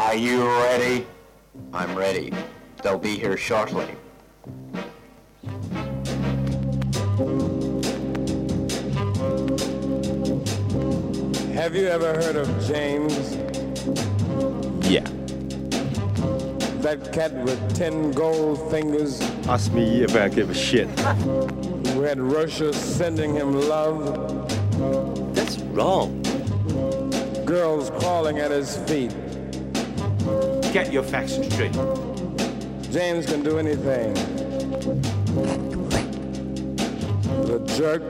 Are you ready? I'm ready. They'll be here shortly. Have you ever heard of James? Yeah. That cat with ten gold fingers Ask me if I give a shit. who had Russia sending him love, That's wrong. girls crawling at his feet. Get your facts straight. James can do anything. The jerk,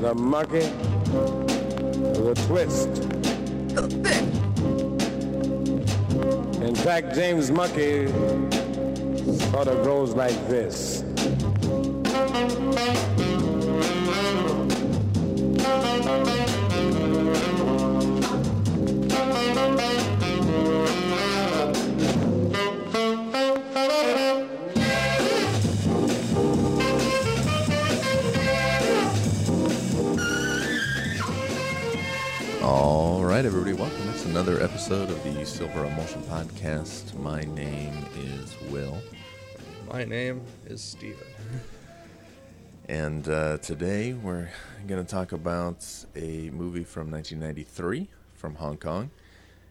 the monkey, the twist. In fact, James Monkey sort of goes like this. It's another episode of the Silver Emulsion Podcast. My name is Will, My name is Stephen. and uh, today we're going to talk about a movie from 1993 from Hong Kong.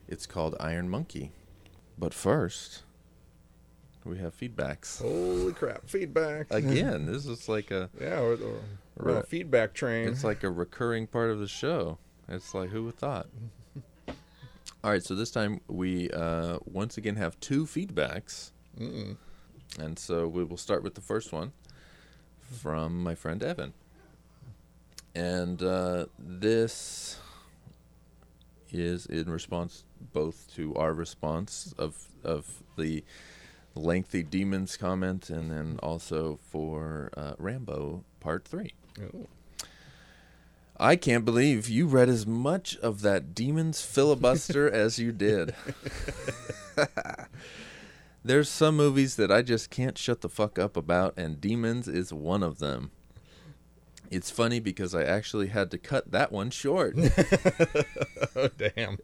It's called Iron Monkey. But first, we have feedbacks. Holy crap! Feedback Again, this is like a Yeah, we're, we're, we're a feedback train. it's like a recurring part of the show. It's like who would thought? All right, so this time we uh, once again have two feedbacks. And so we will start with the first one from my friend Evan. And uh, this is in response both to our response of of the lengthy demons comment and then also for uh, Rambo Part 3. Oh. I can't believe you read as much of that demon's filibuster as you did. There's some movies that I just can't shut the fuck up about, and Demons is one of them. It's funny because I actually had to cut that one short. oh damn!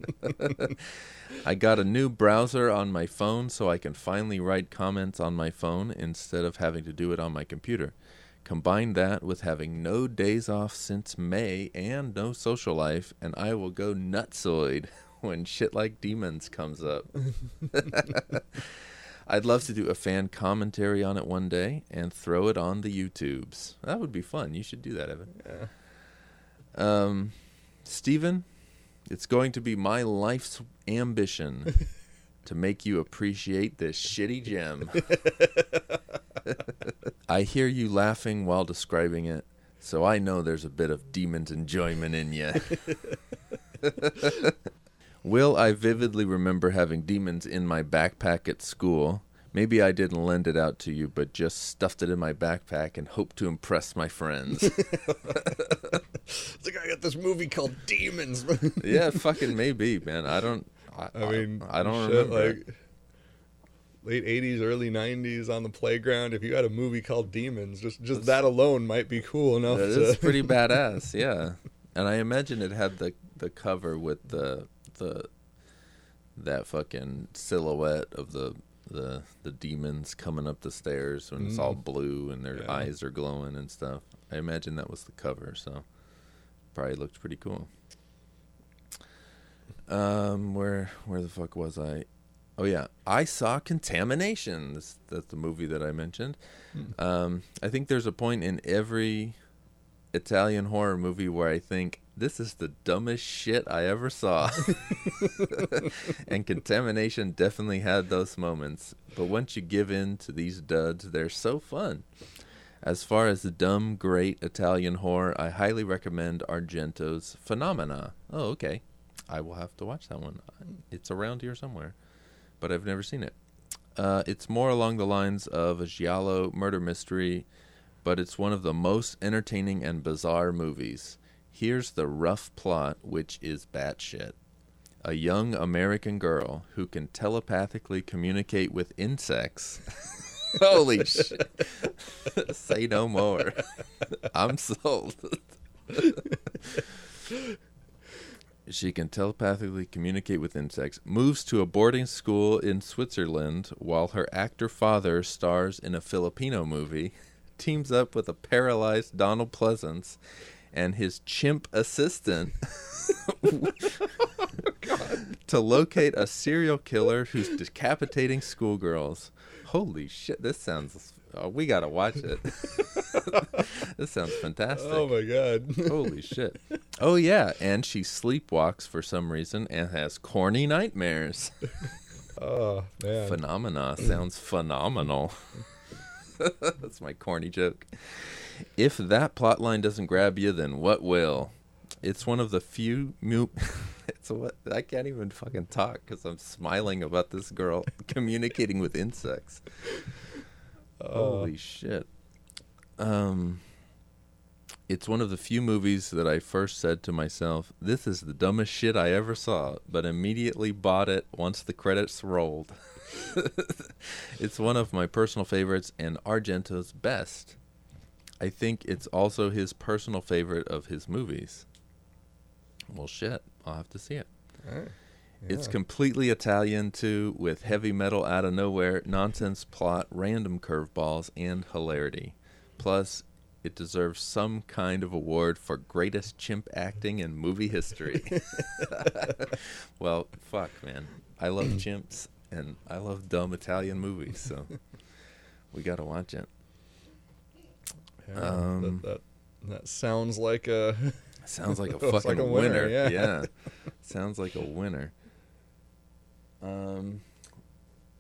I got a new browser on my phone so I can finally write comments on my phone instead of having to do it on my computer. Combine that with having no days off since May and no social life, and I will go nutsoid when shit like demons comes up. I'd love to do a fan commentary on it one day and throw it on the YouTubes. That would be fun. You should do that, Evan. Um, Stephen, it's going to be my life's ambition to make you appreciate this shitty gem. I hear you laughing while describing it, so I know there's a bit of demon's enjoyment in you. Will, I vividly remember having demons in my backpack at school. Maybe I didn't lend it out to you, but just stuffed it in my backpack and hoped to impress my friends. It's like I got this movie called Demons. yeah, fucking maybe, man. I don't. I, I mean, I, don't shit, remember. like late '80s, early '90s on the playground. If you had a movie called Demons, just just that alone might be cool enough. That to, is pretty badass, yeah. And I imagine it had the the cover with the the that fucking silhouette of the the the demons coming up the stairs when it's all mm. blue and their Yeah. eyes are glowing and stuff. I imagine that was the cover, so probably looked pretty cool. Um, where where the fuck was I? Oh yeah, I saw Contamination. This, that's the movie that I mentioned. Um, I think there's a point in every Italian horror movie where I think this is the dumbest shit I ever saw. and Contamination definitely had those moments. But once you give in to these duds, they're so fun. As far as the dumb, great Italian horror, I highly recommend Argento's Phenomena. Oh, okay. I will have to watch that one. It's around here somewhere, but I've never seen it. Uh, it's more along the lines of a giallo murder mystery, but it's one of the most entertaining and bizarre movies. Here's the rough plot, which is batshit. A young American girl who can telepathically communicate with insects. Holy shit. Say no more. I'm sold. She can telepathically communicate with insects, moves to a boarding school in Switzerland while her actor father stars in a Filipino movie, teams up with a paralyzed Donald Pleasence and his chimp assistant to locate a serial killer who's decapitating schoolgirls. Holy shit, this sounds. Oh, we gotta watch it. this sounds fantastic. Oh my god. Holy shit. Oh yeah, and she sleepwalks for some reason and has corny nightmares. oh man. Phenomena sounds phenomenal. That's my corny joke. If that plotline doesn't grab you, then what will? It's one of the few mu- it's what I can't even fucking talk because I'm smiling about this girl communicating with insects. Holy shit. Um it's one of the few movies that I first said to myself, this is the dumbest shit I ever saw, but immediately bought it once the credits rolled. it's one of my personal favorites and Argento's best. I think it's also his personal favorite of his movies. Well, shit, I'll have to see it. Alright, It's yeah. completely Italian too, with heavy metal out of nowhere, nonsense plot, random curveballs, and hilarity. Plus, it deserves some kind of award for greatest chimp acting in movie history. well, fuck, man. I love chimps and I love dumb Italian movies, so we gotta watch it. Yeah, Um, that, that that sounds like a Sounds like a fucking like a winner. winner, yeah. yeah. Sounds like a winner. Um,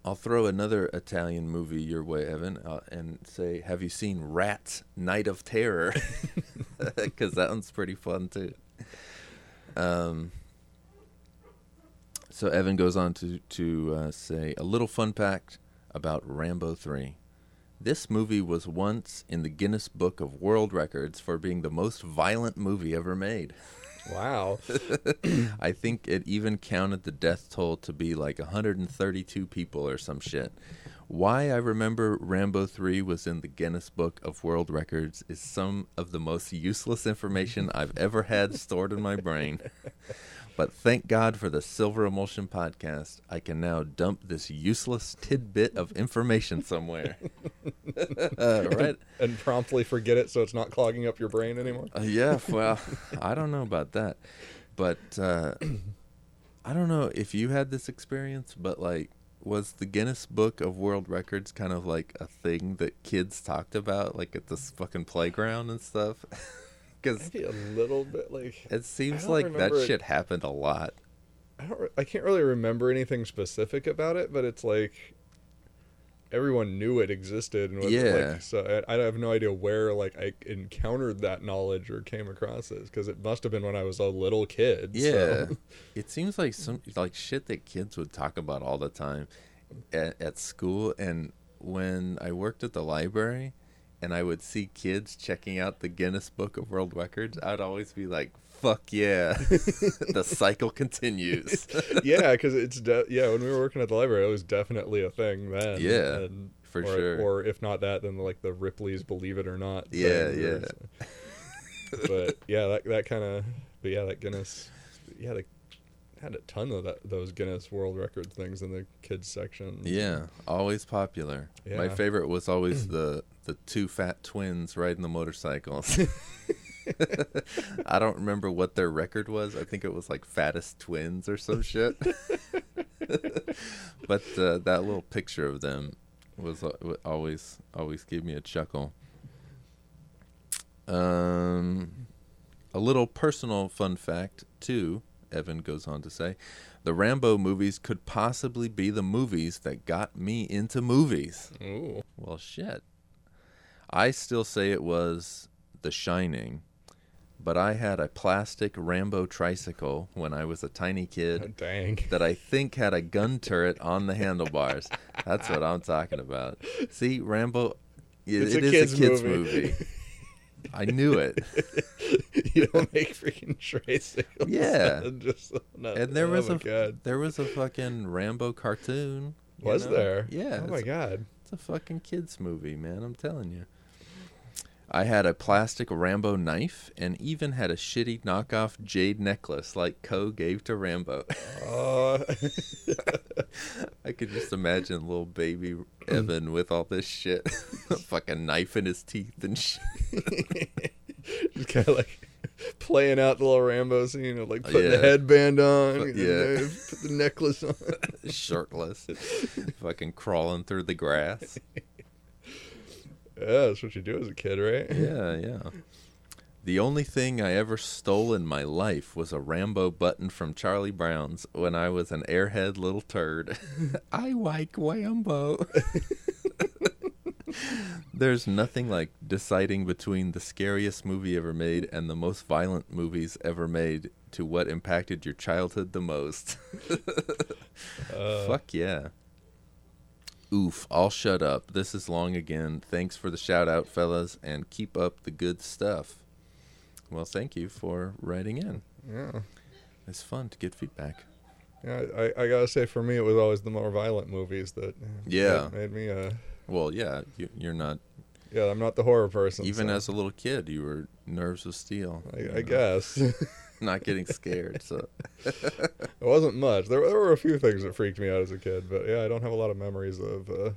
I'll throw another Italian movie your way, Evan, uh, and say, have you seen Rats: Night of Terror? Because that one's pretty fun too. Um. So Evan goes on to to uh, say a little fun fact about Rambo three. This movie was once in the Guinness Book of World Records for being the most violent movie ever made. wow. I think it even counted the death toll to be like 132 people or some shit. Why I remember Rambo 3 was in the Guinness Book of World Records is some of the most useless information I've ever had stored in my brain. But thank God for the Silver Emulsion podcast. I can now dump this useless tidbit of information somewhere. Uh, right? and promptly forget it so it's not clogging up your brain anymore. Uh, yeah, well, I don't know about that, but uh, I don't know if you had this experience, but like, was the Guinness Book of World Records kind of like a thing that kids talked about, like at this fucking playground and stuff? Because a little bit like it seems like that it- shit happened a lot. I don't I can't really remember anything specific about it, but it's like everyone knew it existed and was Yeah. like so I, I have no idea where like I encountered that knowledge or came across it because it must have been when I was a little kid. Yeah, so. it seems like some like shit that kids would talk about all the time at, at school. And when I worked at the library, and I would see kids checking out the Guinness Book of World Records, I'd always be like, "Fuck yeah!" the cycle continues. yeah, because it's de- yeah. When we were working at the library, it was definitely a thing then. Yeah, and, for or, sure. Or if not that, then like the Ripley's "Believe It or Not." Yeah, yeah. but yeah, that that kind of. But yeah, that Guinness. Yeah, they had a ton of that, those Guinness World Record things in the kids section. yeah, always popular. My favorite was always the the two fat twins riding the motorcycles. I don't remember what their record was. I think it was like fattest twins or some shit. but uh, that little picture of them was uh, always always gave me a chuckle. Um, a little personal fun fact too. Evan goes on to say, the Rambo movies could possibly be the movies that got me into movies. Ooh. Well, shit. I still say it was The Shining, but I had a plastic Rambo tricycle when I was a tiny kid Dang. that I think had a gun turret on the handlebars. That's what I'm talking about. See, Rambo, it, It's it a is kid's a kid's movie. movie. I knew it. you don't make freaking tricycles. Yeah. Just, no, And there oh was my a god. there was a fucking Rambo cartoon. Was know? there? Yeah. Oh my god. It's a fucking kids movie, man. I'm telling you. I had a plastic Rambo knife and even had a shitty knockoff jade necklace like Co gave to Rambo. Uh, I could just imagine little baby Evan with all this shit, fucking knife in his teeth and shit. just kind of like playing out the little Rambo scene of like putting the headband on, But- get the yeah. put the necklace on. shirtless, fucking crawling through the grass. Yeah, that's what you do as a kid, right? Yeah, yeah. The only thing I ever stole in my life was a Rambo button from Charlie Brown's when I was an airhead little turd. I like Rambo. There's nothing like deciding between the scariest movie ever made and the most violent movies ever made to what impacted your childhood the most. Uh, Fuck yeah. Oof, I'll shut up. This is long again. Thanks for the shout out, fellas, and keep up the good stuff. Well, thank you for writing in. Yeah. It's fun to get feedback. Yeah, I, I gotta say, for me, it was always the more violent movies that uh, Yeah. made, made me. Uh, Well, yeah, you, you're not. yeah, I'm not the horror person. Even so as a little kid, you were nerves of steel. I, I guess Not getting scared. So it wasn't much. There, there were a few things that freaked me out as a kid, but yeah, I don't have a lot of memories of uh,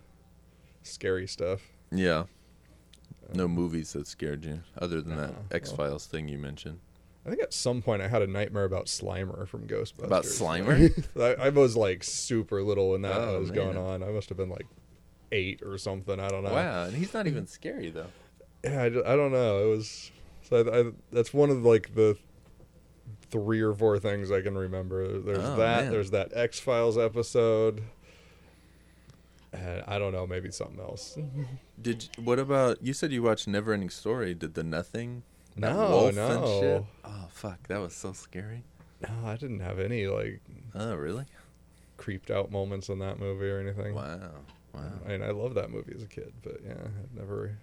scary stuff. yeah, no movies that scared you other than that X Files thing you mentioned. I think at some point I had a nightmare about Slimer from Ghostbusters. About Slimer? I, I was like super little when that Oh, was going on. I must have been like eight or something. I don't know. Wow, and he's not even scary though. Yeah, I, I don't know. It was so I, I, that's one of like the three or four things I can remember. There's Oh, that. man. There's that X Files episode. And I don't know, maybe something else. Did what about you said you watched Neverending Story? Did the Nothing? No, no. Oh fuck, that was so scary. No, I didn't have any like Oh really? creeped out moments in that movie or anything. Wow, wow. I mean, I loved that movie as a kid, but yeah, I've never,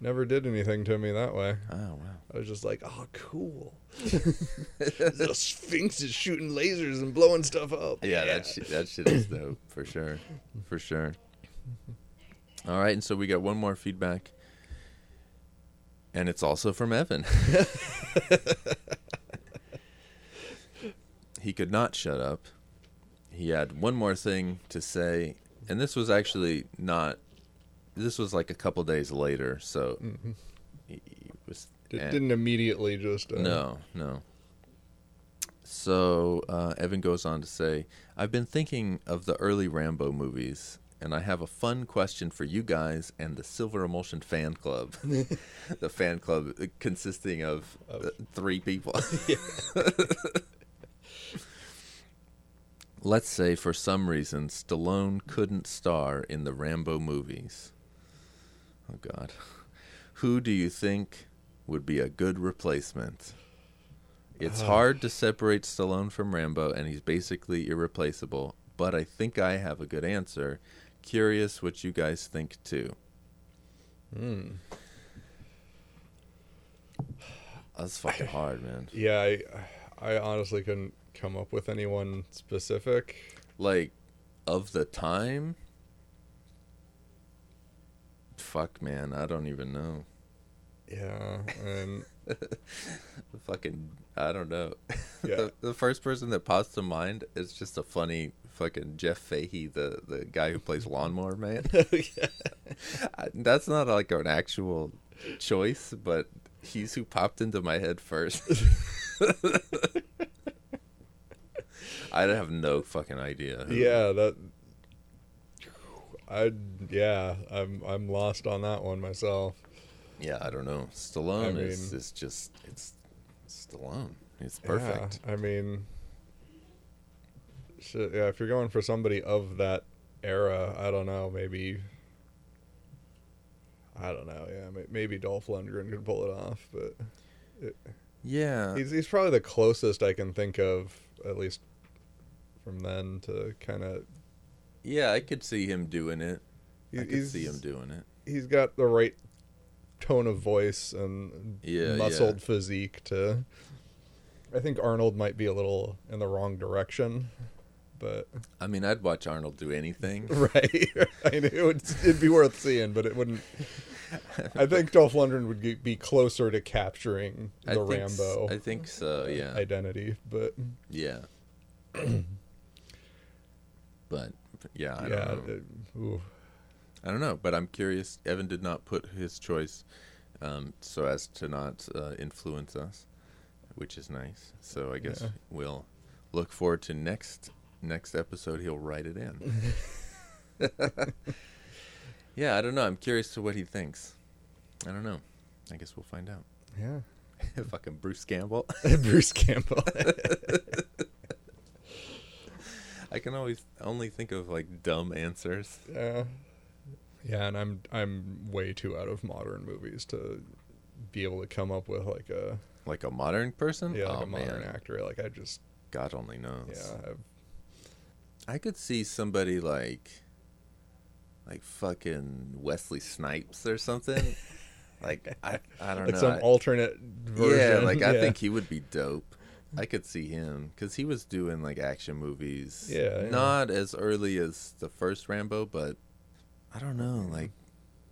never did anything to me that way. Oh wow. I was just like, oh, cool. the Sphinx is shooting lasers and blowing stuff up. Yeah, that shit, that shit is dope for sure, for sure. All right, and so we got one more feedback, and it's also from Evan. he could not shut up. He had one more thing to say, and this was actually not. This was like a couple days later, so he, he was. It didn't immediately just. Uh, No, no. So uh, Evan goes on to say, I've been thinking of the early Rambo movies, and I have a fun question for you guys and the Silver Emulsion fan club. the fan club consisting of uh, three people. Let's say for some reason Stallone couldn't star in the Rambo movies. Oh, God. Who do you think would be a good replacement? It's hard to separate Stallone from Rambo, and he's basically irreplaceable, but I think I have a good answer. Curious what you guys think, too. Hmm. That's fucking hard, man. Yeah, I, I honestly couldn't come up with anyone specific. Like, of the time? Fuck, man, I don't even know. Yeah, and Fucking, I don't know. Yeah. the, the first person that pops to mind is just a funny fucking Jeff Fahey, the the guy who plays Lawnmower Man. Oh, I- That's not like an actual choice, but he's who popped into my head first. I have no fucking idea. who- yeah, that. I yeah, I'm I'm lost on that one myself. yeah, I don't know. Stallone I is mean- is just it's Stallone. It's perfect. Yeah, I mean, shit, yeah, if you're going for somebody of that era, I don't know, maybe. I don't know. Yeah, maybe Dolph Lundgren could pull it off, but Yeah, he's he's probably the closest I can think of, at least from then to kind of. Yeah, I could see him doing it. I could see him doing it. He's got the right tone of voice and Yeah, muscled yeah. physique to. I think Arnold might be a little in the wrong direction, but I mean, I'd watch Arnold do anything. Right. I knew it would, it'd be worth seeing, but it wouldn't I think Dolph Lundgren would be closer to capturing I the think Rambo I think so. Yeah. identity, but Yeah. but yeah, I yeah, don't know. it- I don't know, but I'm curious. Evan did not put his choice um, so as to not uh, influence us, which is nice. So I guess Yeah. we'll look forward to next next episode. He'll write it in. yeah, I don't know. I'm curious to what he thinks. I don't know. I guess we'll find out. yeah, Fucking Bruce Campbell. Bruce Campbell. I can always only think of like dumb answers. yeah, yeah, and I'm I'm way too out of modern movies to be able to come up with like a Like a modern person? yeah like oh, a modern man. actor. Like I just God only knows. yeah I've, I could see somebody like like fucking Wesley Snipes or something. like I I don't like know. some I- alternate version. yeah, like I yeah. think he would be dope. I could see him cuz he was doing like action movies. Yeah, yeah. Not as early as the first Rambo, but I don't know, Mm-hmm. like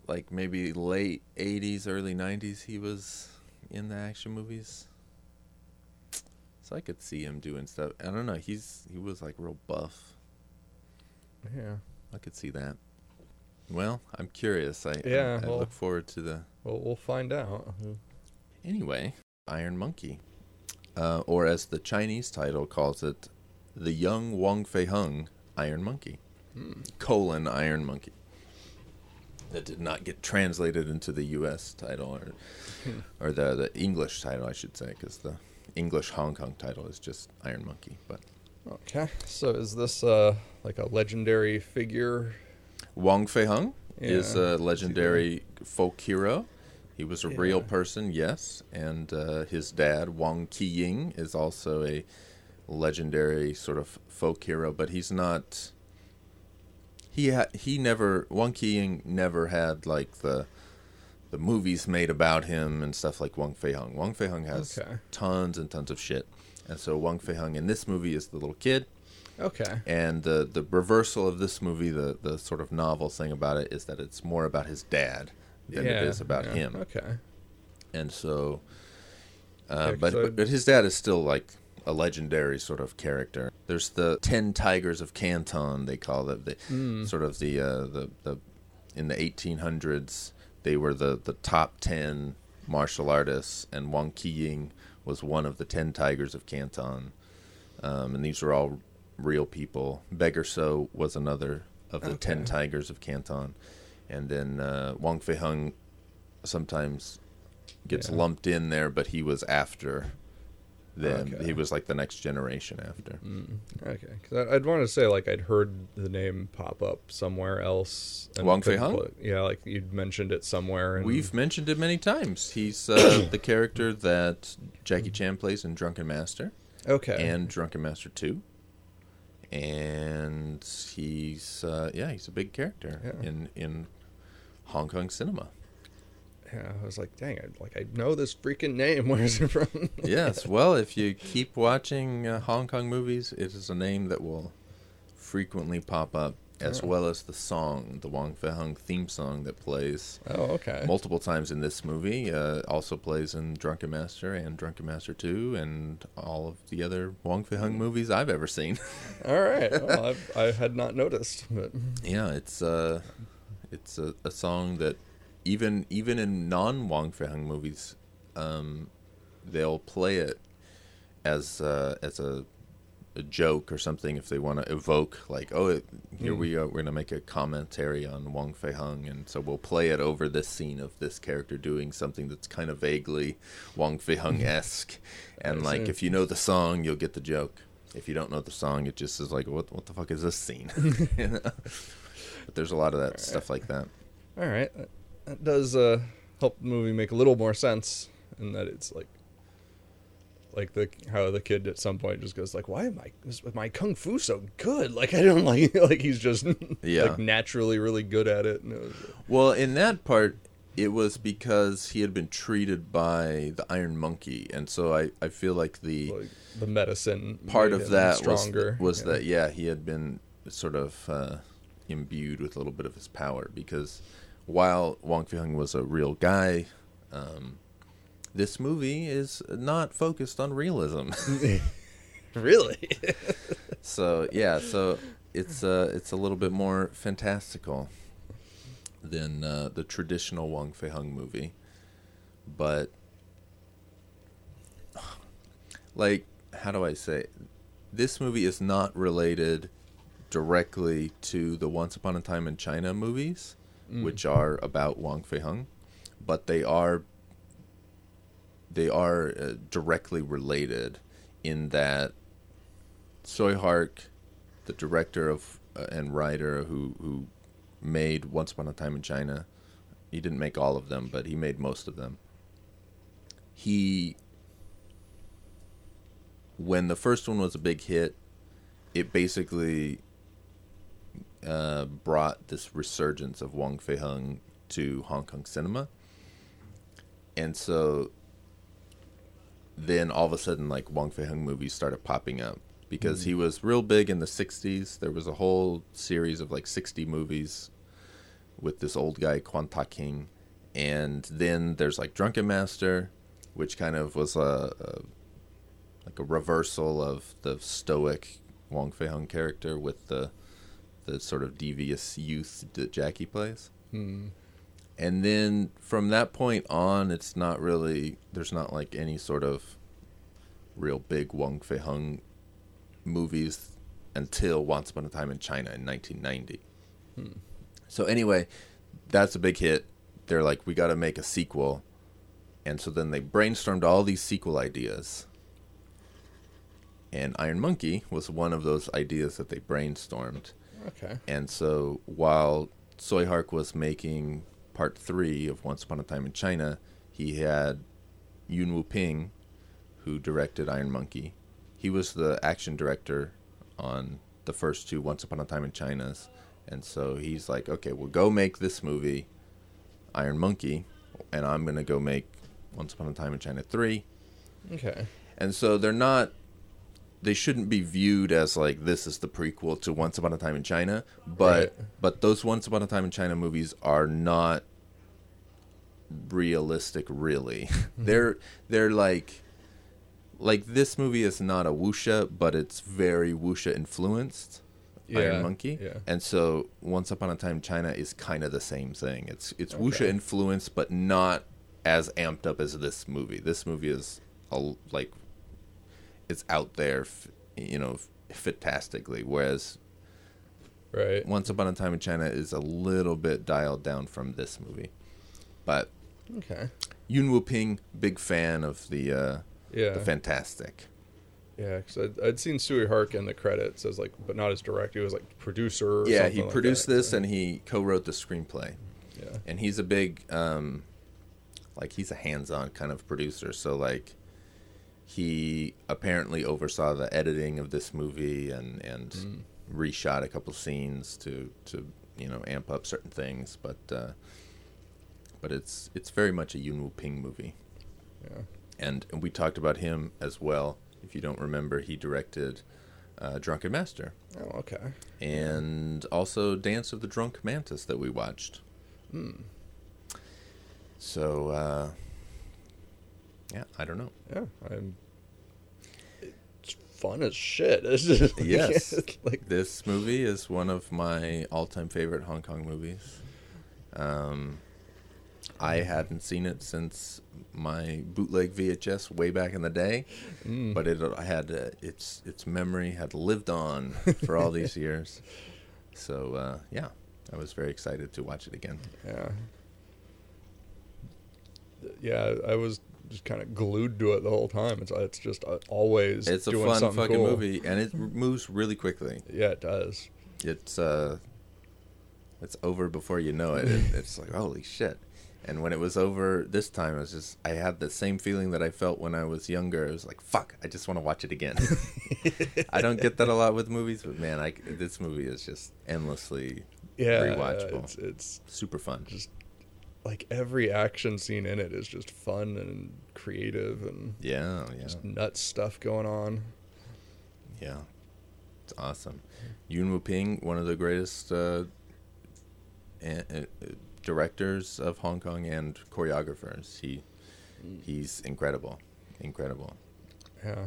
like maybe late 80s, early 90s he was in the action movies. So I could see him doing stuff. I don't know, he's he was like real buff. yeah. I could see that. Well, I'm curious. I Yeah, I, I well- look forward to the Well, we'll find out. anyway. Iron Monkey, uh, or as the Chinese title calls it, the Young Wong Fei Hung Iron Monkey, colon Iron Monkey. That did not get translated into the U.S. title or or the the English title, I should say, because the English Hong Kong title is just Iron Monkey. But Okay, so is this uh like a legendary figure? Wong Fei Hung is a legendary folk hero. He was a real person, yes, and uh, his dad Wang Qiying is also a legendary sort of folk hero, but he's not. He ha- he never Wang Qiying never had like the the movies made about him and stuff like Wong Fei Hung. Wong Fei Hung has Okay. tons and tons of shit, and so Wong Fei Hung in this movie is the little kid. Okay. And the the reversal of this movie, the the sort of novel thing about it is that it's more about his dad than it is about yeah, him. Okay. And so, uh, Yeah, but, I- but but his dad is still like a legendary sort of character. There's the ten tigers of Canton. They call it the Hmm. sort of the uh, the the in the 1800s. They were the the top ten martial artists, and Wang Qiying was one of the ten tigers of Canton. Um, and these were all real people. Beggar So was another of the ten tigers of Canton, and then uh, Wong Fei Hung sometimes gets Yeah. lumped in there, but he was after them. Okay. He was like the next generation after. Mm, okay. 'Cause I- I'd want to say like I'd heard the name pop up somewhere else. Wong Fei Hung? Yeah, like you'd mentioned it somewhere. And We've mentioned it many times. He's uh, the character that Jackie Chan plays in Drunken Master okay. and Drunken Master Two, and he's uh, yeah he's a big character Yeah. in in Hong Kong cinema. yeah, I was like, dang, I like I know this freaking name. Where's it from? yes, well, if you keep watching uh, Hong Kong movies, it is a name that will frequently pop up, as Yeah. well as the song, the Wong Fei Hung theme song that plays oh, okay. multiple times in this movie. Uh, also plays in Drunken Master and Drunken Master Two, and all of the other Wong Fei Hung movies I've ever seen. All right. Well, I've, I had not noticed, but yeah, it's uh, it's a, a song that even even in non Wong Fei Hung movies, um, they'll play it as uh, as a, a joke or something if they want to evoke like oh it, here Mm. we are we're gonna make a commentary on Wong Fei Hung and so we'll play it over this scene of this character doing something that's kind of vaguely Wong Fei Hung esque and like if you know the song you'll get the joke if you don't know the song it just is like what what the fuck is this scene You know? But there's a lot of that stuff like that all right, that, does uh, help the movie make a little more sense in that it's like. Like the how the kid at some point just goes like, "Why am I is my kung fu so good? Like I don't like like he's just Yeah. like naturally really good at it." And it was, Well, in that part, it was because he had been treated by the Iron Monkey, and so I, I feel like the like the medicine part of that was, stronger. was yeah. that yeah he had been sort of uh, imbued with a little bit of his power because while Wong Fei Hung was a real guy, um, this movie is not focused on realism. Really? so yeah, so it's uh, it's a little bit more fantastical than uh, the traditional Wong Fei Hung movie, but like how do I say? This movie is not related directly to the Once Upon a Time in China movies, which are about Wong Fei Hung, but they are they are uh, directly related in that Tsui Hark, the director of uh, and writer who who made Once Upon a Time in China, he didn't make all of them, but he made most of them. He when the first one was a big hit, it basically uh, brought this resurgence of Wong Fei Hung to Hong Kong cinema. And so then all of a sudden, like Wong Fei Hung movies started popping up because he was real big in the 60s. There was a whole series of like 60 movies with this old guy, Kwan Tak-hing. And then there's like Drunken Master, which kind of was a, a like a reversal of the stoic Wong Fei Hung character with the the sort of devious youth that Jackie plays. Hmm. And then from that point on, it's not really there's not like any sort of real big Wong Fei Hung movies until Once Upon a Time in China in 1990. Hmm. So anyway, that's a big hit. They're like, we got to make a sequel, and so then they brainstormed all these sequel ideas. And Iron Monkey was one of those ideas that they brainstormed. Okay. And so while Tsui Hark was making part three of Once Upon a Time in China, he had Yuen Woo-ping, who directed Iron Monkey. He was the action director on the first two Once Upon a Time in China's. And so he's like, okay, we'll go make this movie, Iron Monkey, and I'm going to go make Once Upon a Time in China 3. Okay. And so they're not they shouldn't be viewed as like this is the prequel to Once Upon a Time in China, but Right. but those Once Upon a Time in China movies are not realistic really. Mm-hmm. they're they're like like this movie is not a wuxia, but it's very wuxia influenced. Yeah, Iron Monkey. yeah. And so Once Upon a Time in China is kind of the same thing. It's it's Okay. wuxia influenced but not as amped up as this movie. This movie is a, like it's out there, you know, fantastically. Whereas Right. Once Upon a Time in China is a little bit dialed down from this movie. But Okay. Yuen Woo-ping, big fan of the uh, Yeah. the Fantastic. Yeah, because I'd, I'd seen Tsui Hark in the credits as like, but not as director. He was like producer. Or Yeah, he produced this and he co-wrote the screenplay. Yeah. and he's a big um like he's a hands-on kind of producer so like he apparently oversaw the editing of this movie and and reshot a couple scenes to to you know amp up certain things but uh but it's it's very much a Yuen Woo-ping movie Yeah. and, and we talked about him as well if you don't remember he directed uh, Drunken Master Oh, okay. and also Dance of the Drunk Mantis that we watched. Hmm. So, uh, yeah, I don't know. Yeah, I'm. It's fun as shit. Yes, like this movie is one of my all-time favorite Hong Kong movies. Um, I hadn't seen it since my bootleg VHS way back in the day, but it had uh, its its memory had lived on for all these years. So uh, yeah, I was very excited to watch it again. yeah, yeah. I was just kind of glued to it the whole time. It's it's just uh, always It's a doing fun something fucking cool. movie, and it moves really quickly. Yeah, it does. It's uh, it's over before you know it. it. It's like holy shit. And when it was over this time, it was just I had the same feeling that I felt when I was younger. It was like fuck, I just want to watch it again. I don't get that a lot with movies, but man, I this movie is just endlessly Yeah, rewatchable. It's it's super fun. just like every action scene in it is just fun and creative and yeah, yeah, just nuts stuff going on. yeah. It's awesome. Yuen Woo-ping, one of the greatest uh, uh, directors of Hong Kong and choreographers. He he's incredible, incredible. Yeah.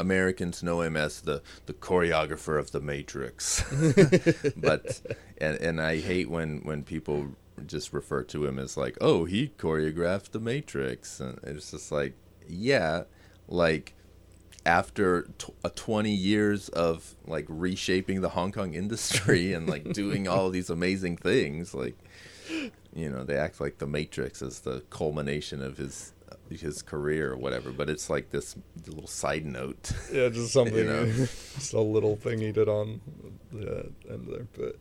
Americans know him as the, the choreographer of the Matrix, but and and I hate when when people just refer to him as like, oh, he choreographed the Matrix, and it's just like, yeah, like after t- a uh, 20 years of like reshaping the Hong Kong industry and like doing all these amazing things, like you know, they act like the Matrix is the culmination of his uh, his career or whatever, but it's like this little side note. Yeah, just something, You know? just a little thing he did on the end there. But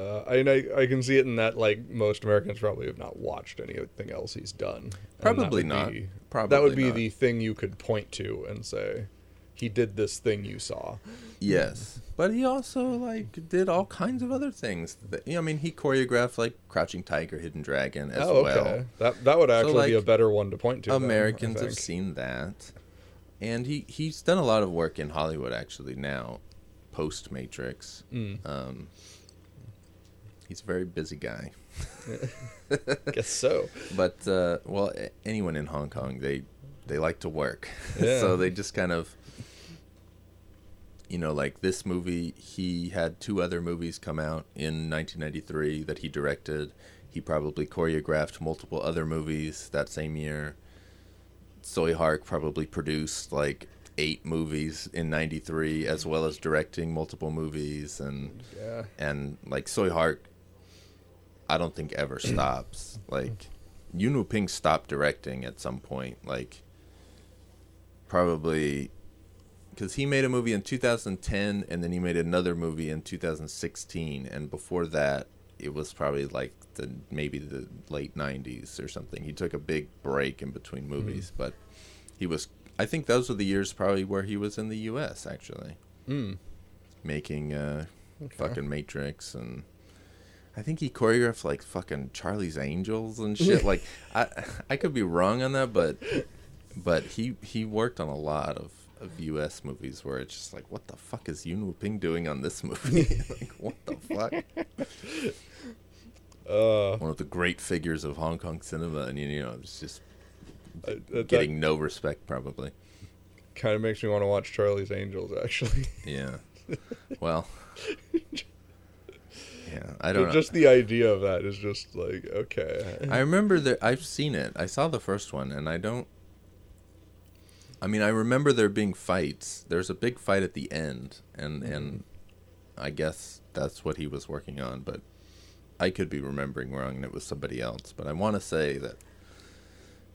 uh, I, I I can see it in that like most Americans probably have not watched anything else he's done. Probably not. be- Probably that would be not. the thing you could point to and say, he did this thing you saw. Yes, but he also like did all kinds of other things. That, you know, I mean, he choreographed like Crouching Tiger, Hidden Dragon as oh, well. okay. That that would actually be a better one to point to. then, Americans have seen that, and he he's done a lot of work in Hollywood actually now, post Matrix. Mm. Um, he's a very busy guy, Guess so. but uh, well, anyone in Hong Kong they they like to work, Yeah. so they just kind of. You know, like this movie, he had two other movies come out in 1993 that he directed. He probably choreographed multiple other movies that same year. Tsui Hark probably produced like eight movies in '93, as well as directing multiple movies, and Yeah. and like Tsui Hark, I don't think ever stops. Like Yuen Woo-ping stopped directing at some point, like probably because he made a movie in 2010, and then he made another movie in 2016, and before that, it was probably like the maybe the late 90s or something. He took a big break in between movies, but he was. I think those were the years probably where he was in the U.S. actually Mm. making uh, fucking Matrix and I think he choreographed like fucking Charlie's Angels and shit. like I I could be wrong on that, but but he he worked on a lot of, of U.S. movies where it's just like, what the fuck is Yun Ping doing on this movie? like what the fuck? Uh, One of the great figures of Hong Kong cinema, and you know, it's just I- that, getting no respect probably. kind of makes me want to watch Charlie's Angels. Actually, Yeah. Well. Yeah, I don't know. just the idea of that is just like okay. I remember that I've seen it. I saw the first one, and I don't. I mean, I remember there being fights. There's a big fight at the end, and mm-hmm. and I guess that's what he was working on. But I could be remembering wrong, and it was somebody else. But I want to say that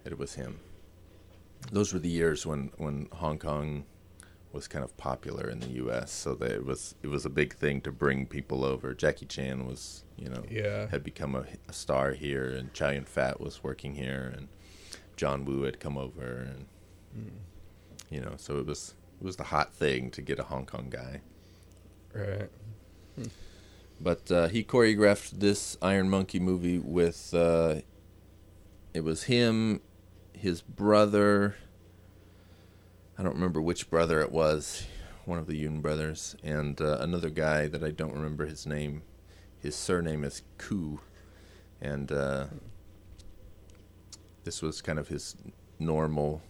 that it was him. Those were the years when when Hong Kong was kind of popular in the U.S. So that it was it was a big thing to bring people over. Jackie Chan was, you know, Yeah. had become a, a star here, and Chow Yun Fat was working here, and John Woo had come over, and you know, so it was it was the hot thing to get a Hong Kong guy. Right. But uh, he choreographed this Iron Monkey movie with uh, it was him, his brother. I don't remember which brother it was, one of the Yuen brothers, and uh, another guy that I don't remember his name. His surname is Koo, and uh, this was kind of his normal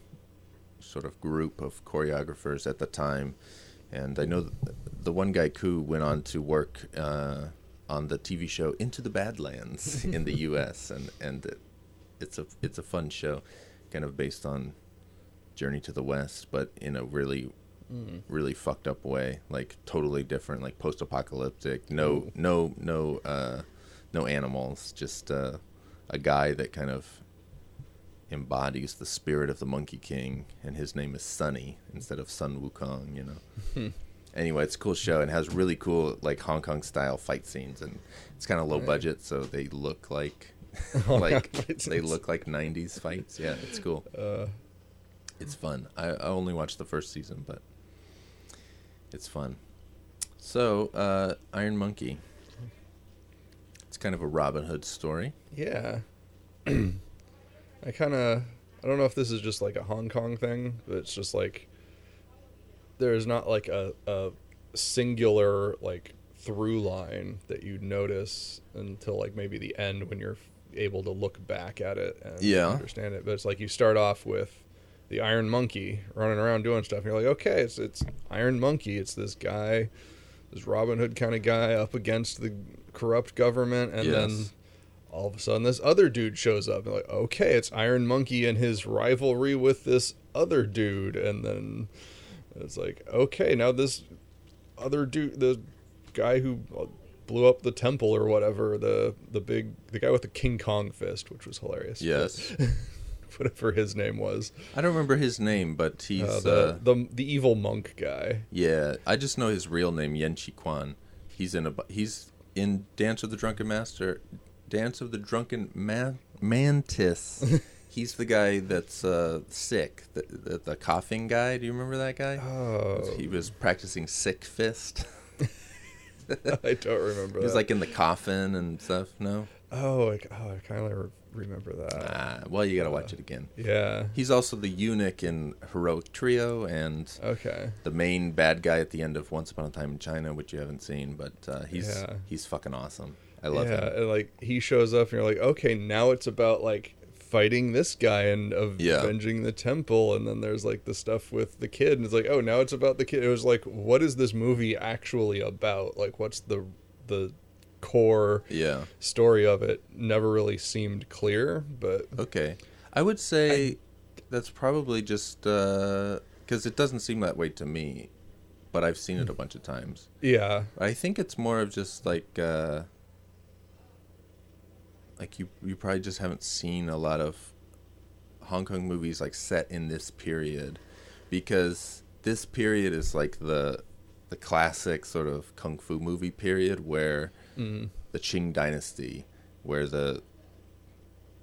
sort of group of choreographers at the time. And I know th- the one guy, Koo, went on to work uh, on the TV show Into the Badlands in the U.S. and and it, it's a it's a fun show, kind of based on Journey to the West, but in a really really fucked up way, like totally different, like post-apocalyptic. No no no uh, no animals, just uh, a guy that kind of embodies the spirit of the Monkey King, and his name is Sunny instead of Sun Wukong. You know. anyway, it's a cool show and has really cool like Hong Kong style fight scenes, and it's kind of low budget, so they look like like they look like '90s fights. Yeah, it's cool. Uh, It's fun. I, I only watched the first season, but it's fun. So, uh, Iron Monkey. It's kind of a Robin Hood story. yeah. I kind of I don't know if this is just like a Hong Kong thing, but it's just like there's not like a, a singular like through line that you notice until like maybe the end when you're able to look back at it and Yeah. understand it. But it's like you start off with the Iron Monkey running around doing stuff. And you're like, okay, it's it's Iron Monkey. It's this guy, this Robin Hood kind of guy up against the corrupt government, and then all of a sudden this other dude shows up. And like, okay, it's Iron Monkey and his rivalry with this other dude, and then it's like, okay, now this other dude, the guy who blew up the temple or whatever, the the big the guy with the King Kong fist, which was hilarious. Yes. whatever his name was. I don't remember his name, but he's Uh, uh, the, the the evil monk guy. yeah. I just know his real name, Yen Chi Kwan. He's in a he's in Dance of the Drunken Master, Dance of the Drunken Man- Mantis. he's the guy that's uh, sick, the, the the coughing guy. Do you remember that guy? Oh, He was practicing sick fist. I don't remember. He was like in the coffin and stuff. No. oh, I, oh, I kind of remember that. Ah, well, you gotta watch it again. Yeah. He's also the eunuch in Heroic Trio and Okay. the main bad guy at the end of Once Upon a Time in China, which you haven't seen, but uh, he's Yeah. he's fucking awesome. I love yeah, him. and like he shows up, and you're like, okay, now it's about like fighting this guy and Yeah. avenging the temple, and then there's like the stuff with the kid, and it's like, oh, now it's about the kid. It was like, what is this movie actually about? Like, what's the the core Yeah. story of it? Never really seemed clear, but Okay. I would say that's probably just because it doesn't seem that way to me, but I've seen it a bunch of times. yeah, I think it's more of just like uh, like you you probably just haven't seen a lot of Hong Kong movies like set in this period because this period is like the the classic sort of kung fu movie period where the Qing dynasty where the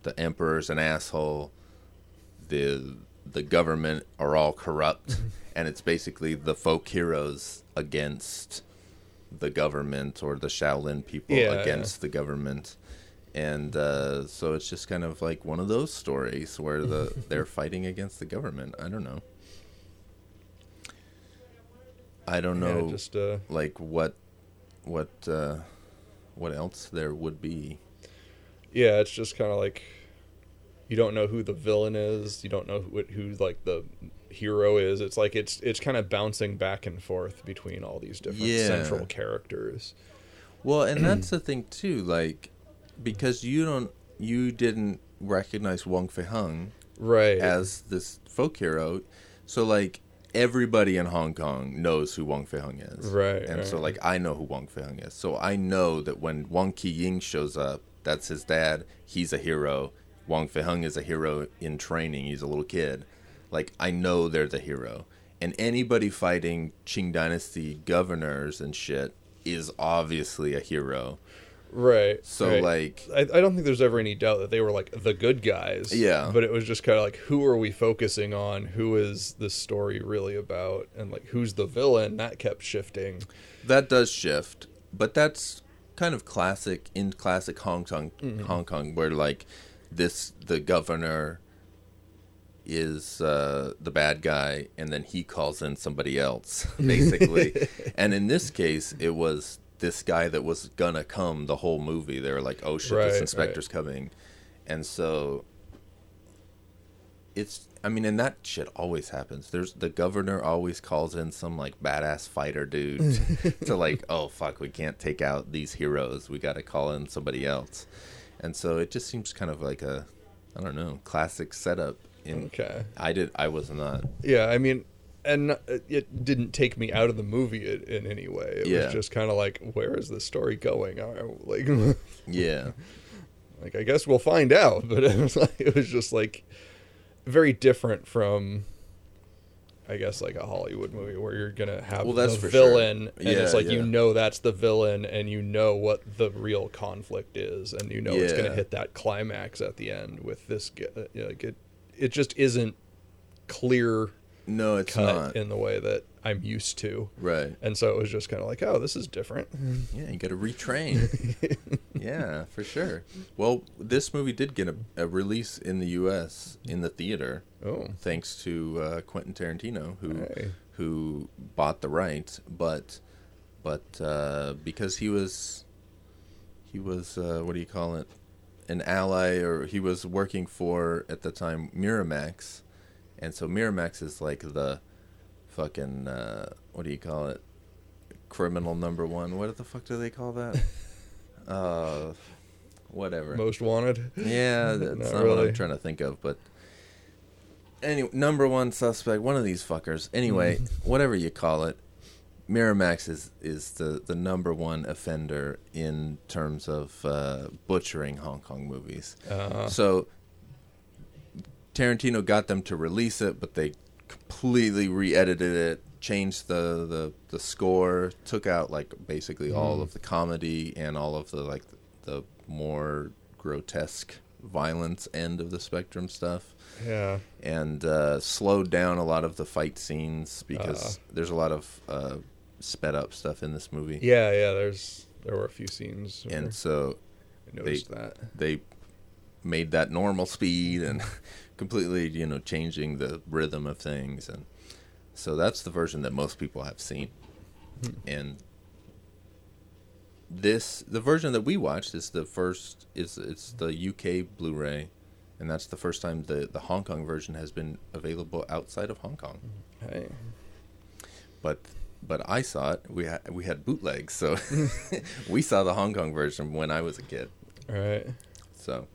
the emperor's an asshole the the government are all corrupt and it's basically the folk heroes against the government or the Shaolin people Yeah. against the government. And uh, so it's just kind of like one of those stories where the they're fighting against the government. I don't know. I don't Yeah, know just uh, like what what uh, what else there would be yeah, it's just kind of like you don't know who the villain is. You don't know who, who like the hero is. It's like it's it's kind of bouncing back and forth between all these different Yeah. central characters. Well, and that's the thing too, like because you don't you didn't recognize Wong Fei Hung Right. as this folk hero, so like everybody in Hong Kong knows who Wong Fei Hung is. Right, And so like I know who Wong Fei Hung is. So I know that when Wong Ki Ying shows up, that's his dad, he's a hero. Wong Fei Hung is a hero in training, he's a little kid. Like I know they're the hero. And anybody fighting Qing dynasty governors and shit is obviously a hero. Right. So right. like I, I don't think there's ever any doubt that they were like the good guys. Yeah. But it was just kind of like, who are we focusing on? Who is this story really about? And like, who's the villain? That kept shifting. that does shift, but that's kind of classic in classic Hong Kong Mm-hmm. Hong Kong where like this the governor is uh, the bad guy and then he calls in somebody else basically. and in this case it was this guy that was gonna come the whole movie. They were like, "Oh shit, Right, this right. inspector's coming." And so it's I mean, and that shit always happens. There's the governor always calls in some like badass fighter dude to like, oh fuck, we can't take out these heroes. We got to call in somebody else. And so it just seems kind of like a, I don't know, classic setup. In Okay. I did. I was not. Yeah, I mean, and it didn't take me out of the movie in, any way. It Yeah. was just kind of like, where is the story going? Like, Yeah. like I guess we'll find out. But it was like, it was just like very different from, I guess, like a Hollywood movie where you're gonna have Well, that's the for sure. villain, and it's Yeah, like you know that's the villain, and you know what the real conflict is, and you know it's gonna hit that climax at the end with this. uh, Like it, it just isn't clear No, it's cut not. in the way that I'm used to. right. And so it was just kind of like, oh, this is different. Yeah, you got to retrain. yeah, for sure. Well, this movie did get a, a release in the U.S. in the theater, Oh, thanks to uh, Quentin Tarantino, who Hey. who bought the rights. But but uh, because he was he was uh, what do you call it an ally or he was working for at the time Miramax and so Miramax is like the fucking uh, what do you call it criminal number one what the fuck do they call that uh whatever Most wanted. yeah, that's Not not, what. I'm trying to think of, but anyway, number one suspect, one of these fuckers. Anyway, whatever you call it, Miramax is is the the number one offender in terms of uh, butchering Hong Kong movies. Uh, So Tarantino got them to release it, but they completely re-edited it, changed the the, the score, took out like basically all of the comedy and all of the like the more grotesque violence end of the spectrum stuff yeah. and uh, slowed down a lot of the fight scenes because there's a lot of uh, sped up stuff in this movie Yeah, yeah. There's there were a few scenes. and so I noticed that. they made that normal speed and completely you know changing the rhythm of things. And so that's the version that most people have seen. Hmm. And this the version that we watched is the first is it's the UK Blu-ray. And that's the first time the the Hong Kong version has been available outside of Hong Kong. Hmm. Hey. but but I saw it. We had we had bootlegs so we saw the Hong Kong version when I was a kid. All right. so,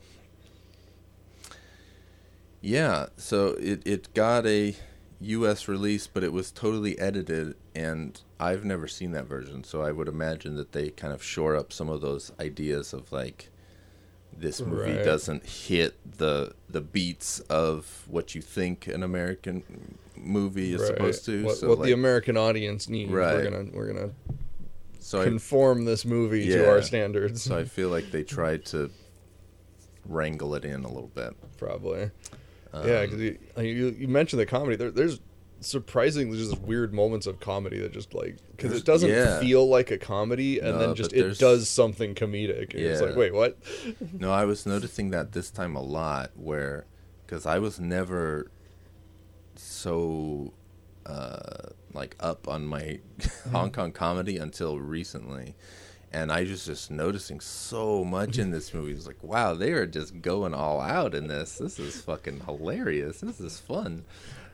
yeah, so it, it got a U.S. release, but it was totally edited, and I've never seen that version. So I would imagine that they kind of shore up some of those ideas of like this movie Right. doesn't hit the the beats of what you think an American movie is Right. supposed to. What, so what like, the American audience needs. We're Right. gonna we're gonna so I, conform this movie to our standards. so I feel like they tried to wrangle it in a little bit. Probably. Yeah, because you, uh, you you mentioned the comedy. There, there's surprisingly just weird moments of comedy that just like because it doesn't yeah. feel like a comedy, and No, then just it does something comedic. And It's like, wait, what? No, I was noticing that this time a lot, where because I was never so uh, like up on my Hong Kong comedy until recently, and I was just noticing so much in this movie. It's like, wow, they are just going all out in this. This is fucking hilarious. This is fun.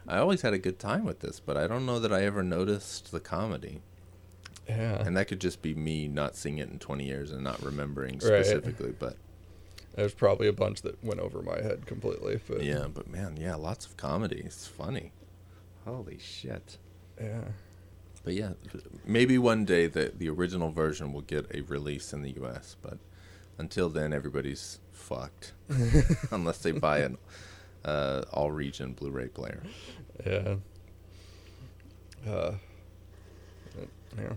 I always had a good time with this, but I don't know that I ever noticed the comedy. Yeah, And that could just be me not seeing it in 20 years and not remembering Right. specifically, but there's probably a bunch that went over my head completely. But Yeah, but man, yeah, lots of comedy. It's funny. Holy shit. yeah, But yeah, maybe one day the the original version will get a release in the U.S. But until then, everybody's fucked unless they buy an uh, all region Blu-ray player. yeah. Uh, yeah,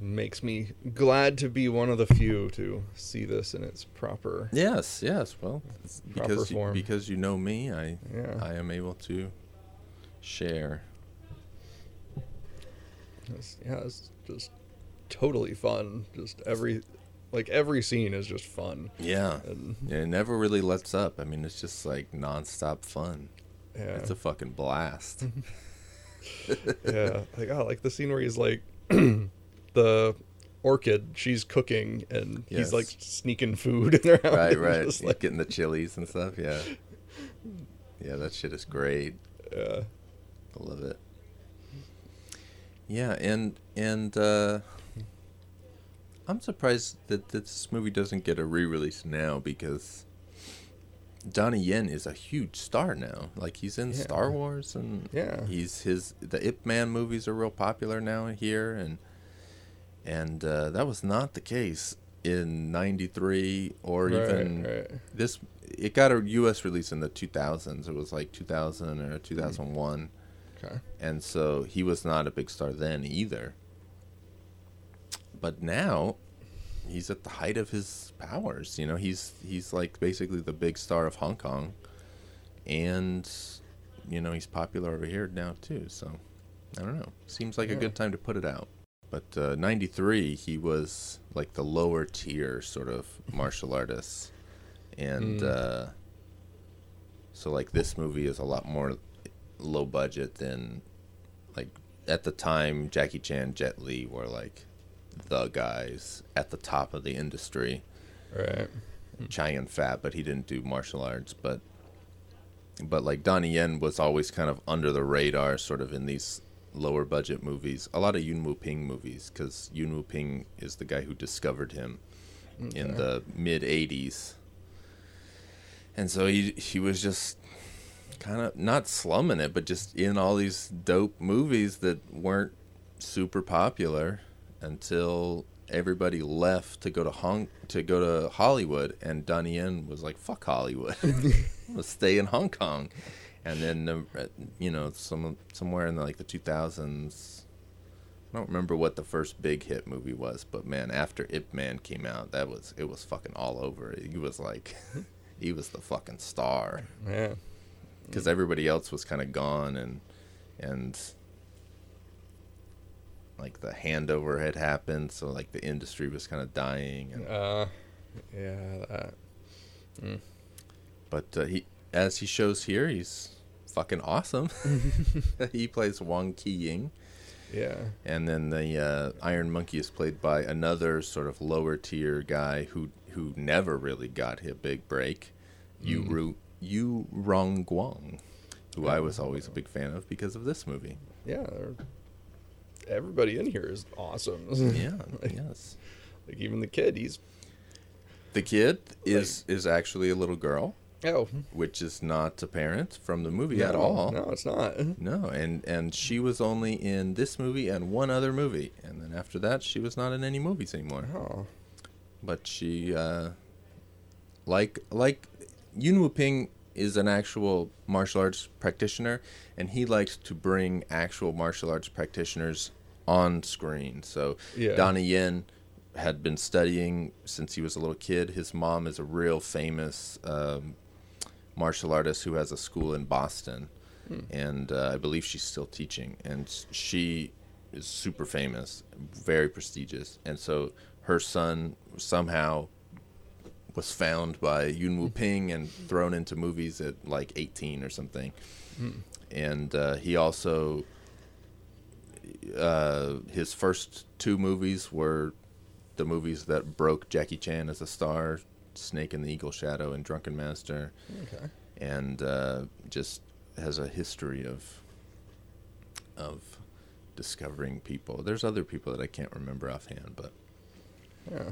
makes me glad to be one of the few to see this in its proper. Yes, yes. Well, because you, because you know me, I Yeah. I am able to share. It's, yeah, it's just totally fun. Just every, like every scene is just fun. Yeah, And it never really lets up. I mean, it's just like nonstop fun. yeah, It's a fucking blast. Mm-hmm. yeah. Like oh, like the scene where he's like, the orchid, she's cooking and he's like sneaking food in their house. right, right. Just like, getting the chilies and stuff. Yeah, yeah, that shit is great. yeah, I love it. Yeah, and and uh, I'm surprised that this movie doesn't get a re-release now because Donnie Yen is a huge star now. Like he's in Yeah. Star Wars and Yeah. he's his the Ip Man movies are real popular now here and and uh, that was not the case in 93 or Right, even right. this it got a US release in the 2000s. It was like 2000 or 2001 Okay. and so he was not a big star then either. But now he's at the height of his powers. You know, he's he's like basically the big star of Hong Kong, and you know he's popular over here now too. So I don't know. Seems like a good time to put it out. But uh, '93, he was like the lower tier sort of martial artist, and Mm. uh, so like this movie is a lot more low budget than like at the time Jackie Chan, Jet Li were like the guys at the top of the industry. Right. Chai Fat, but he didn't do martial arts. But but like Donnie Yen was always kind of under the radar, sort of in these lower budget movies. A lot of Yuen Woo-ping movies, because Yuen Woo-ping is the guy who discovered him in the mid '80s, and so he he was just kind of not slumming it, but just in all these dope movies that weren't super popular until everybody left to go to Hong to go to Hollywood, and Donnie Yen was like, "Fuck Hollywood, I'm gonna stay in Hong Kong." And then, uh, you know, some somewhere in the, like the 2000s, I don't remember what the first big hit movie was, but man, after Ip Man came out, that was it was fucking all over. He was like, he was the fucking star Yeah. Because everybody else was kind of gone and and like the handover had happened so like the industry was kind of dying and, Uh, yeah. That. but uh, he as he shows here he's fucking awesome he plays Wong Kei-ying Yeah. and then the uh, iron monkey is played by another sort of lower tier guy who who never really got a big break yu Ru, Yu Rong-guang who i was always a big fan of because of this movie Yeah. Everybody in here is awesome. yeah yes Like even the kid, he's The kid is is actually a little girl, oh which is not apparent from the movie at all. No, it's not. No, and and she was only in this movie and one other movie, and then after that, she was not in any movies anymore. Oh. But she, uh, like like Yuen Woo-ping is an actual martial arts practitioner, and he likes to bring actual martial arts practitioners on screen. So Yeah. Donnie Yen had been studying since he was a little kid. His mom is a real famous um, martial artist who has a school in Boston, and uh, I believe she's still teaching. And she is super famous, very prestigious. And so her son somehow was found by Yuen Woo-ping and thrown into movies at like 18 or something. And uh, he also, uh, his first two movies were the movies that broke Jackie Chan as a star Snake and the Eagle Shadow and Drunken Master. Okay. And uh, just has a history of of discovering people. There's other people that I can't remember offhand, but Yeah.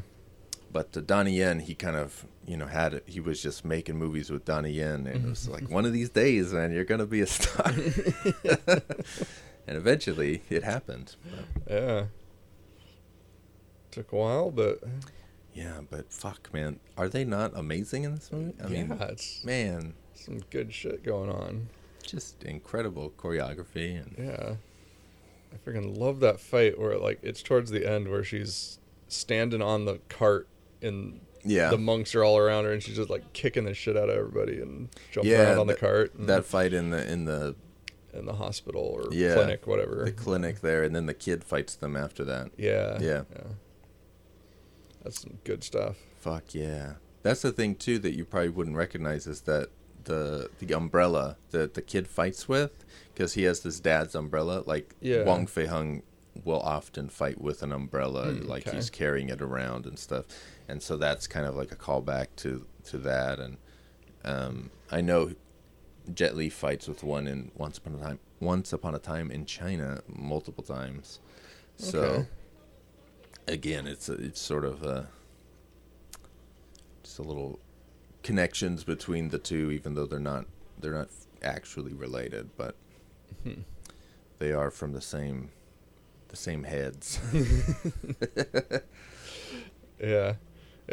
But uh, Donnie Yen, he kind of, you know, had it. He was just making movies with Donnie Yen, and it was like one of these days, man, you're gonna be a star. and eventually, it happened. But, Yeah. Took a while, but yeah, but fuck, man, are they not amazing in this movie? I mean, it's man, some good shit going on. just incredible choreography and Yeah. I freaking love that fight where like it's towards the end where she's standing on the cart and yeah, the monks are all around her and she's just like kicking the shit out of everybody and jumping yeah, around on the that- cart and that fight in the in the in the hospital or yeah clinic, whatever. the clinic there, and then the kid fights them after that. Yeah. Yeah. That's some good stuff. Fuck yeah. That's the thing too that you probably wouldn't recognize is that the the umbrella that the kid fights with because he has his dad's umbrella. Like Yeah. Wong Fei Hung will often fight with an umbrella, Hmm, like okay. he's carrying it around and stuff. And so that's kind of like a callback to to that. And um, I know Jet Li fights with one in Once Upon a Time. Once Upon a Time in China multiple times. So Okay. again, it's a, it's sort of a just a little connections between the two, even though they're not they're not actually related, but they are from the same same heads. Yeah.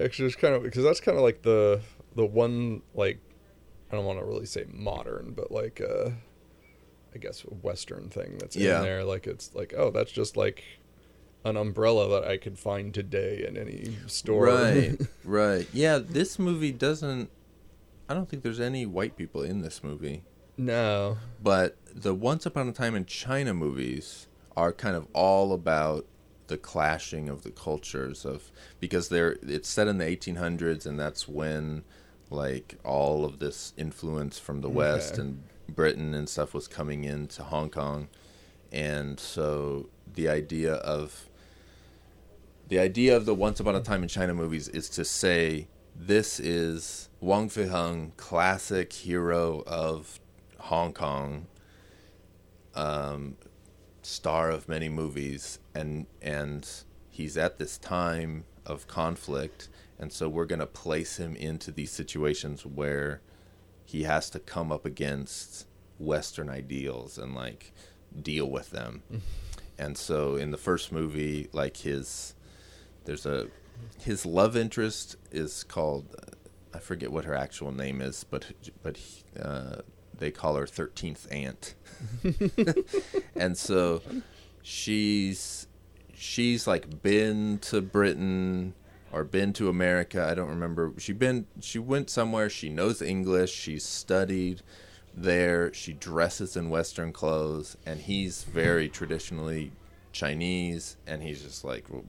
Actually, it's kind of because that's kind of like the the one like I don't want to really say modern, but like uh I guess Western thing that's Yeah. in there. Like it's like oh, that's just like an umbrella that I could find today in any store. right, right. Yeah, this movie doesn't. I don't think there's any white people in this movie. no. But the Once Upon a Time in China movies are kind of all about the clashing of the cultures of because they're it's set in the 1800s and that's when like all of this influence from the West and Britain and stuff was coming into Hong Kong, and so the idea of the idea of the Once Upon a Time in China movies is to say this is Wong Fei Hung, classic hero of Hong Kong, um, star of many movies, and and he's at this time of conflict, and so we're gonna place him into these situations where he has to come up against Western ideals and like deal with them. and so in the first movie, like his there's a his love interest is called I forget what her actual name is, but but uh, they call her Thirteenth Aunt, and so she's she's like been to Britain or been to America. I don't remember. She been she went somewhere. She knows English. She's studied there. She dresses in Western clothes, and he's very traditionally Chinese, and he's just like, well,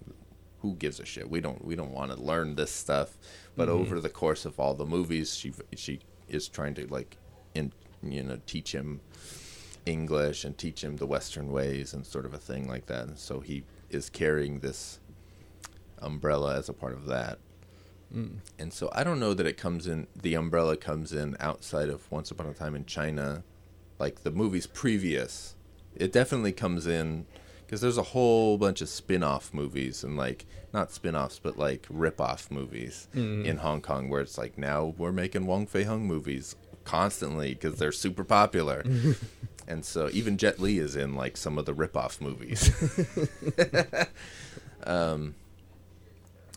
who gives a shit? We don't we don't want to learn this stuff. But mm-hmm. over the course of all the movies, she she is trying to like, in you know, teach him English and teach him the Western ways and sort of a thing like that. And so he is carrying this umbrella as a part of that. Hmm. And so I don't know that it comes in. The umbrella comes in outside of Once Upon a Time in China, like the movies previous. It definitely comes in because there's a whole bunch of spin-off movies and like not spin-offs but like rip-off movies hmm. in Hong Kong where it's like now we're making Wong Fei-hung movies constantly because they're super popular. and so even Jet Li is in like some of the rip-off movies. um,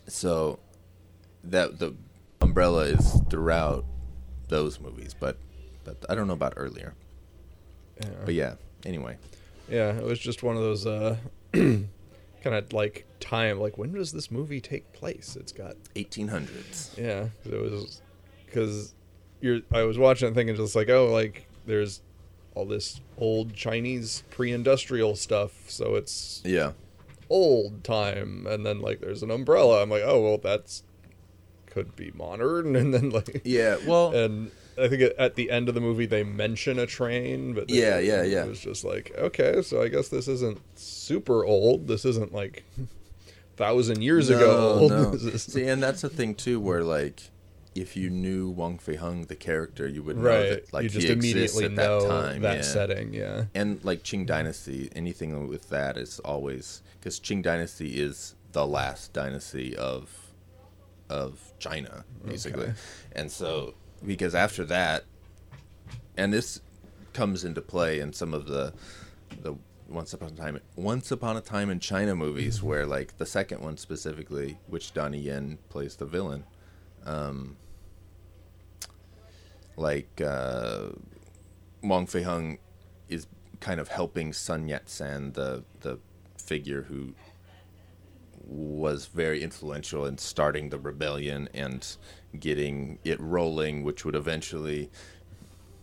so that the umbrella is throughout those movies, but but I don't know about earlier. Yeah. But yeah, anyway. Yeah, it was just one of those uh, kind of like time. Like, when does this movie take place? It's got 1800s. yeah. It was because you're. I was watching it thinking just like, oh, like there's all this old Chinese pre-industrial stuff, so it's Yeah. old time, and then like there's an umbrella. I'm like, oh well, that's could be modern, and then like Yeah, well, and I think at the end of the movie they mention a train, but then Yeah, yeah, yeah. It was just like, okay, so I guess this isn't super old. This isn't like thousand years ago. No. See, and that's the thing too, where like, if you knew Wong Fei Hung, the character, you would know right. that like you just he exists immediately at know that time. that yeah. setting. Yeah. and like Qing Dynasty, anything with that is always because Qing Dynasty is the last dynasty of of China, basically, Okay. and so because after that, and this comes into play in some of the the once upon a time once upon a time in China movies where like the second one specifically, which Donnie Yen plays the villain, um, like uh, Wong Fei Hung is kind of helping Sun Yat Sen, the the figure who was very influential in starting the rebellion and getting it rolling, which would eventually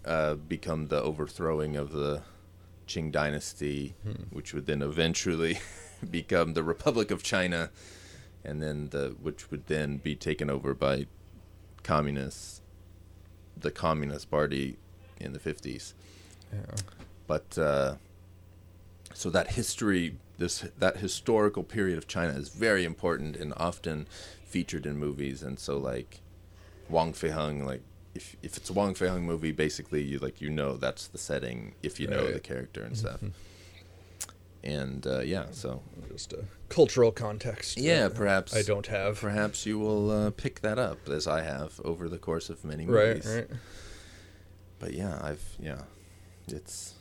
uh, become the overthrowing of the Qing dynasty, which would then eventually become the Republic of China, and then the which would then be taken over by communists, the Communist Party in the fifties. Yeah. But uh, so that history, this that historical period of China is very important and often featured in movies. And so like Wong Fei Hung, like if if it's a Wong Fei Hung movie, basically you like you know that's the setting if you know the character and stuff. And uh, yeah, so Just a cultural context. yeah, perhaps I don't have. Perhaps you will uh, pick that up as I have over the course of many Right. movies. Right. But yeah, I've yeah, it's.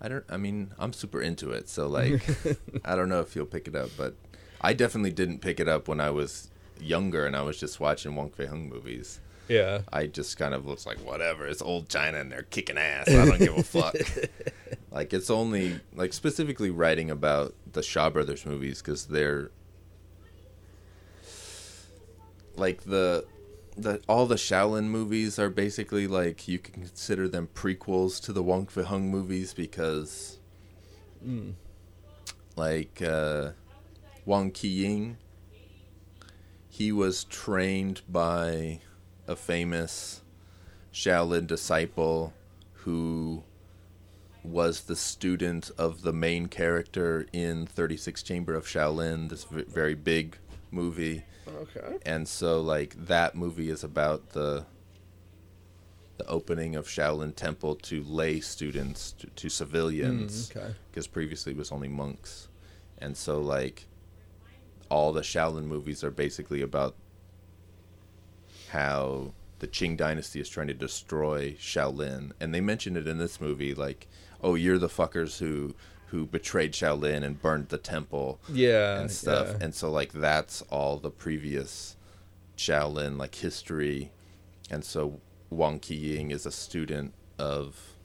I don't. I mean, I'm super into it, so like, I don't know if you'll pick it up, but I definitely didn't pick it up when I was younger and I was just watching Wong Fei Hung movies. Yeah. I just kind of was like, whatever. It's old China and they're kicking ass. I don't give a fuck. like it's only like specifically writing about the Shaw Brothers movies because they're like the the all the Shaolin movies are basically like you can consider them prequels to the Wong Fei Hung movies because like uh, Wong Kei-ying he was trained by a famous Shaolin disciple who was the student of the main character in 36 Chamber of Shaolin, this v- very big movie. Okay. And so like that movie is about the the opening of Shaolin Temple to lay students to, to civilians Mm, okay. because previously it was only monks. And so like all the Shaolin movies are basically about how the Qing dynasty is trying to destroy Shaolin. And they mention it in this movie like, "Oh, you're the fuckers who who betrayed Shaolin and burned the temple." Yeah. and stuff. yeah. And so like that's all the previous Shaolin like history. And so Wong Kei-ying is a student of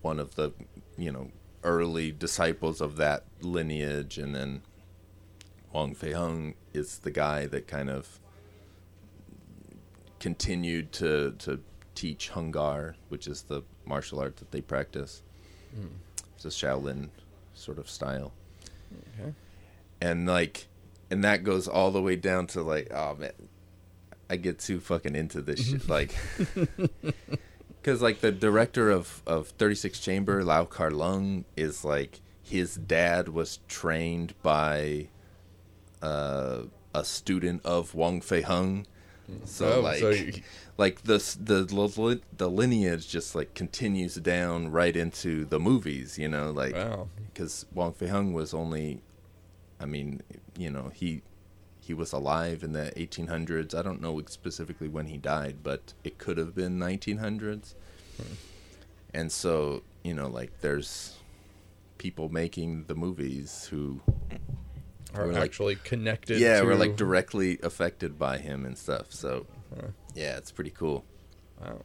one of the, you know, early disciples of that lineage and then Wong Fei Hung is the guy that kind of continued to to teach Hung Gar, which is the martial art that they practice. It's a Shaolin sort of style Okay. and like and that goes all the way down to like oh man i get too fucking into this shit like because like the director of of 36 chamber Lau Kar-leung is like his dad was trained by uh, a student of Wong fei hung so Oh, like so you- like the the the lineage just like continues down right into the movies you know like Wow. because Wong Fei Hung was only, I mean, you know, he he was alive in the 1800s. I don't know specifically when he died, but it could have been 1900s. Hmm. And so, you know, like there's people making the movies who, Are We're like- actually connected. yeah, to... were like directly affected by him and stuff. So, Huh. yeah, it's pretty cool. Wow.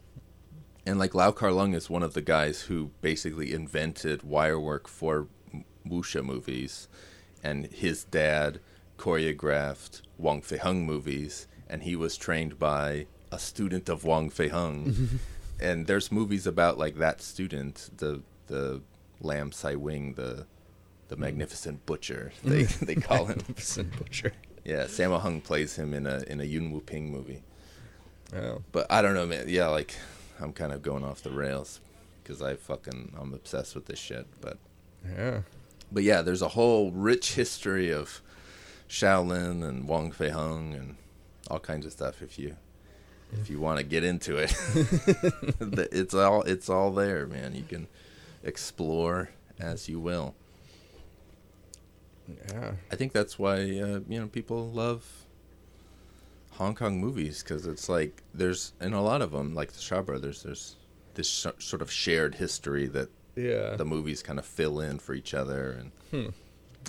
And like Lau Kar-leung is one of the guys who basically invented wire work for wuxia movies, and his dad choreographed Wong Fei Hung movies, and he was trained by a student of Wong Fei Hung. and there's movies about like that student, the the Lam Sai Wing, the the magnificent butcher. They they call him. Magnificent butcher. Yeah, Sammo Hung plays him in a in a Yuen Woo-ping movie. Oh. But I don't know, man. Yeah, like I'm kind of going off the rails because I fucking I'm obsessed with this shit. But Yeah. but yeah, there's a whole rich history of Shaolin and Wong Fei Hung and all kinds of stuff. If you if you want to get into it, it's all it's all there, man. You can explore as you will. Yeah. I think that's why uh, you know people love Hong Kong movies because it's like there's in a lot of them, like the Shaw Brothers, there's this sh- sort of shared history that Yeah. the movies kind of fill in for each other and Hmm.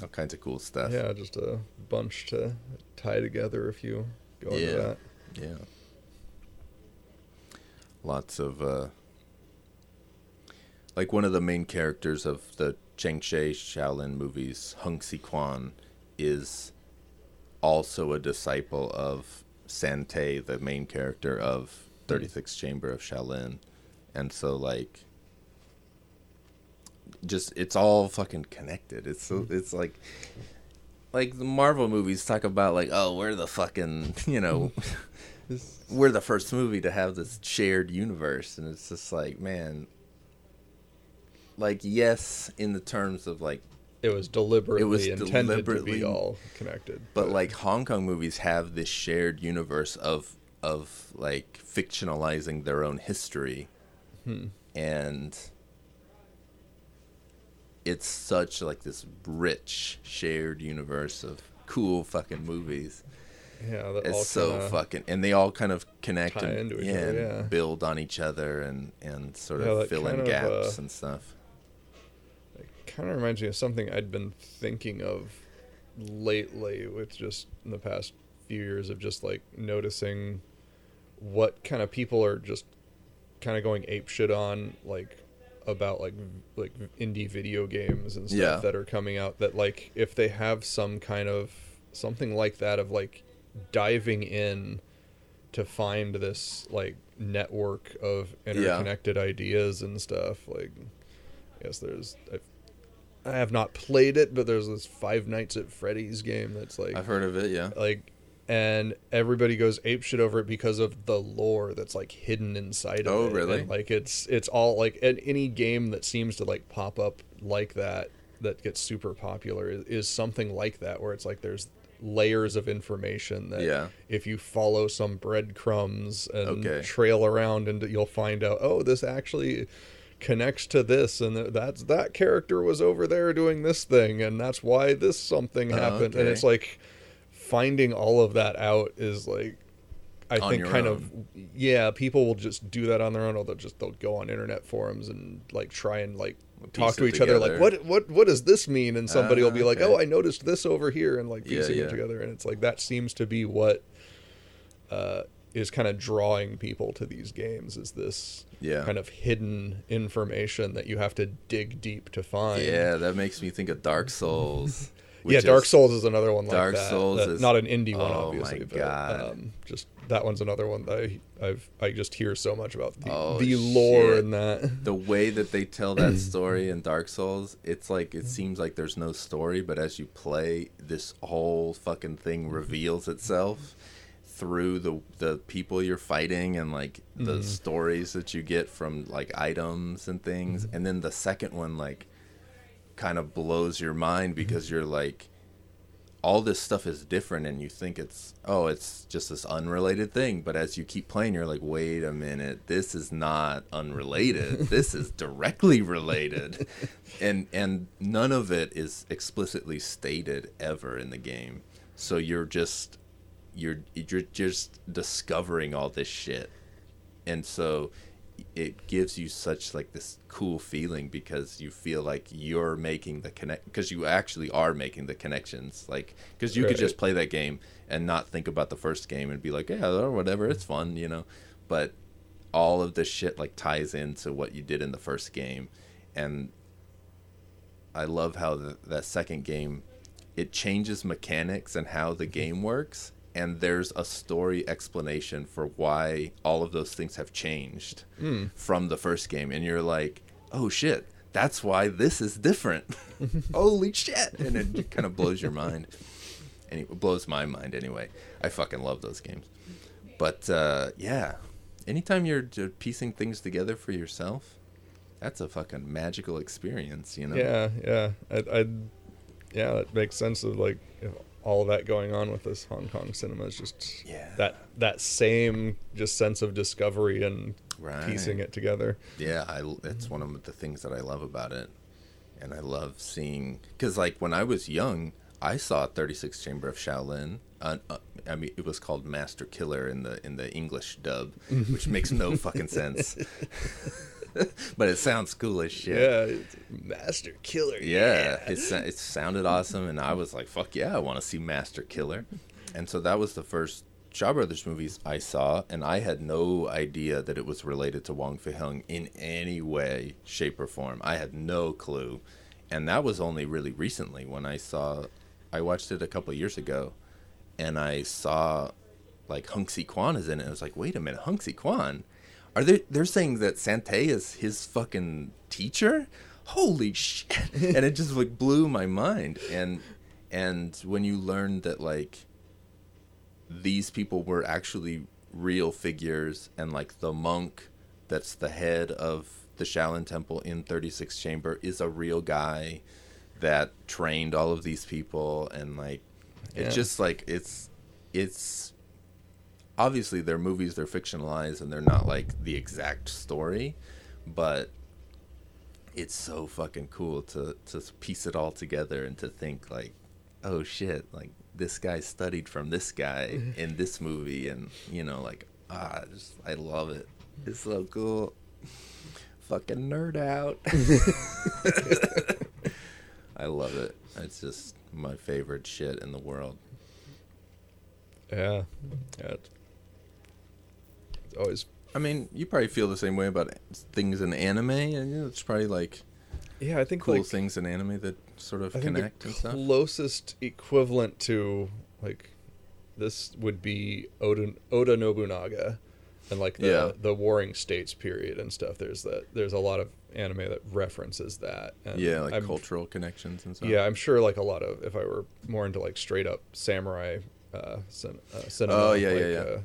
all kinds of cool stuff. Yeah, just a bunch to tie together if you go into that. Yeah. Lots of uh like one of the main characters of the Chang Cheh Shaolin movies, Hung Si Quan, is also a disciple of San Te, the main character of 36 Chamber of Shaolin. And so like just it's all fucking connected. It's so mm-hmm. it's like like the Marvel movies talk about like, oh, we're the fucking you know we're the first movie to have this shared universe and it's just like, man like yes, in the terms of like It was deliberately it was intended to deliberately- be all connected. but like Hong Kong movies have this shared universe of of like fictionalizing their own history, and it's such like this rich shared universe of cool fucking movies. yeah, It's so fucking, and they all kind of connect and, each yeah, and build on each other and and sort of fill in of, gaps uh, and stuff. Kind of reminds me of something I'd been thinking of lately with just in the past few years of just like noticing what kind of people are just kind of going ape shit on like about like like indie video games and stuff Yeah. that are coming out that like if they have some kind of something like that of like diving in to find this like network of interconnected ideas and stuff like I guess there's I've, I have not played it, but there's this Five Nights at Freddy's game that's like I've heard of it, yeah. like and everybody goes ape shit over it because of the lore that's like hidden inside of Oh, it. really? And, like it's it's all like and any game that seems to like pop up like that that gets super popular is, is something like that where it's like there's layers of information that Yeah. if you follow some breadcrumbs and Okay. trail around and you'll find out oh this actually connects to this and that's that character was over there doing this thing and that's why this something happened and Oh, okay. it's like finding all of that out is like I On think kind own. of yeah people will just do that on their own or they'll just they'll go on internet forums and like try and like talk to each other like what what what does this mean and somebody will Ah, be like okay. oh I noticed this over here and like Yeah, piecing yeah. it together and it's like that seems to be what uh, is kind of drawing people to these games is this Yeah. kind of hidden information that you have to dig deep to find. Yeah, that makes me think of Dark Souls. yeah. Dark is- Souls is another one like Dark that. Souls that- is- not an indie one, oh my obviously, but God. um, just that one's another one that I, I've I just hear so much about the, Oh, the lore shit. in that. the way that they tell that story in Dark Souls, it's like it seems like there's no story, but as you play, this whole fucking thing reveals itself through the the people you're fighting and like the mm-hmm. stories that you get from like items and things. Mm-hmm. And then the second one like kind of blows your mind mm-hmm. because you're like all this stuff is different and you think it's oh it's just this unrelated thing. But as you keep playing you're like wait a minute this is not unrelated. This is directly related. And and none of it is explicitly stated ever in the game. So you're just you're you're just discovering all this shit. And so it gives you such like this cool feeling because you feel like you're making the connect because you actually are making the connections like because you could just play that game and not think about the first game and be like yeah or whatever it's fun you know? But all of this shit like ties into what you did in the first game. And i love how the, that second game it changes mechanics and how the game works and there's a story explanation for why all of those things have changed from the first game. And you're like oh shit that's why this is different. Holy shit. And it kind of blows your mind. And it blows my mind anyway. I fucking love those games. But uh, yeah. Anytime you're piecing things together for yourself that's a fucking magical experience you know? Yeah, yeah. I, I, yeah, that makes sense of like if all that going on with this Hong Kong cinema is just Yeah. that that same just sense of discovery and piecing it together. Yeah, I, it's one of the things that I love about it. And I love seeing, because like when I was young, I saw 36 Chamber of Shaolin. Uh, uh, I mean, it was called Master Killer in the in the English dub, which makes no fucking sense. but it sounds cool as shit. Yeah, it's Master Killer. Yeah, it, it sounded awesome, and I was like, "Fuck yeah, I want to see Master Killer." And so that was the first Shaw Brothers movies I saw, and I had no idea that it was related to Wong Fei Hung in any way, shape, or form. I had no clue, and that was only really recently when I saw. I watched it a couple years ago, and I saw like Hung Si Kwan is in it. I was like, "Wait a minute, Hung Si Kwan." Are they? They're saying that San Te is his fucking teacher. Holy shit! and it just like blew my mind. And and when you learn that like these people were actually real figures, and like the monk that's the head of the Shaolin Temple in Thirty Six Chamber is a real guy that trained all of these people, and like it's Yeah. just like it's it's obviously they're movies they're fictionalized and they're not like the exact story but it's so fucking cool to to piece it all together and to think like oh shit like this guy studied from this guy in this movie and you know like ah just i love it. It's so cool. Fucking nerd out. I love it. It's just my favorite shit in the world. Yeah, yeah. It's, it's always I mean, you probably feel the same way about things in anime, and you know, it's probably like yeah. I think cool like things in anime that sort of I connect and stuff. closest equivalent to like this would be Oda Oda Nobunaga and like the Yeah. the Warring States period and stuff. There's that there's a lot of anime that references that. And yeah, like I'm- cultural connections and stuff. Yeah, I'm sure like a lot of if I were more into like straight up samurai uh, cin- uh, cinema. Oh, yeah, yeah, like, yeah. Uh, th-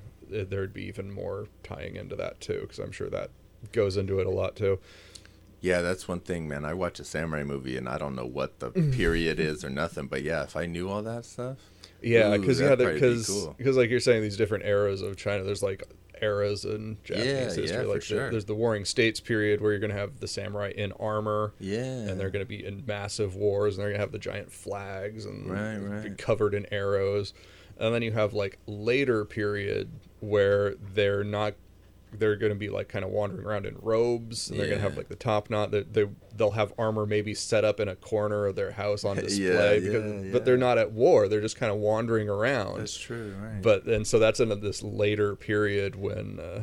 there'd be even more tying into that too, because I'm sure that goes into it a lot too. Yeah, that's one thing, man. I watch a samurai movie and I don't know what the period is or nothing, but yeah, if I knew all that stuff, Yeah, because yeah, be because cool. because like you're saying, these different eras of China. There's like eras in Japanese Yeah, history. yeah, like the- sure. there's the Warring States period where you're gonna have the samurai in armor. yeah, and they're going to be in massive wars, and they're going to have the giant flags and Right, be right. covered in arrows. And then you have like later period where they're not, they're going to be like kind of wandering around in robes, and they're going to have like the top knot. They, they they'll have armor maybe set up in a corner of their house on Yeah, display, because, yeah, but they're not at war. They're just kind of wandering around. that's true, right? But and so that's in this later period when. Uh,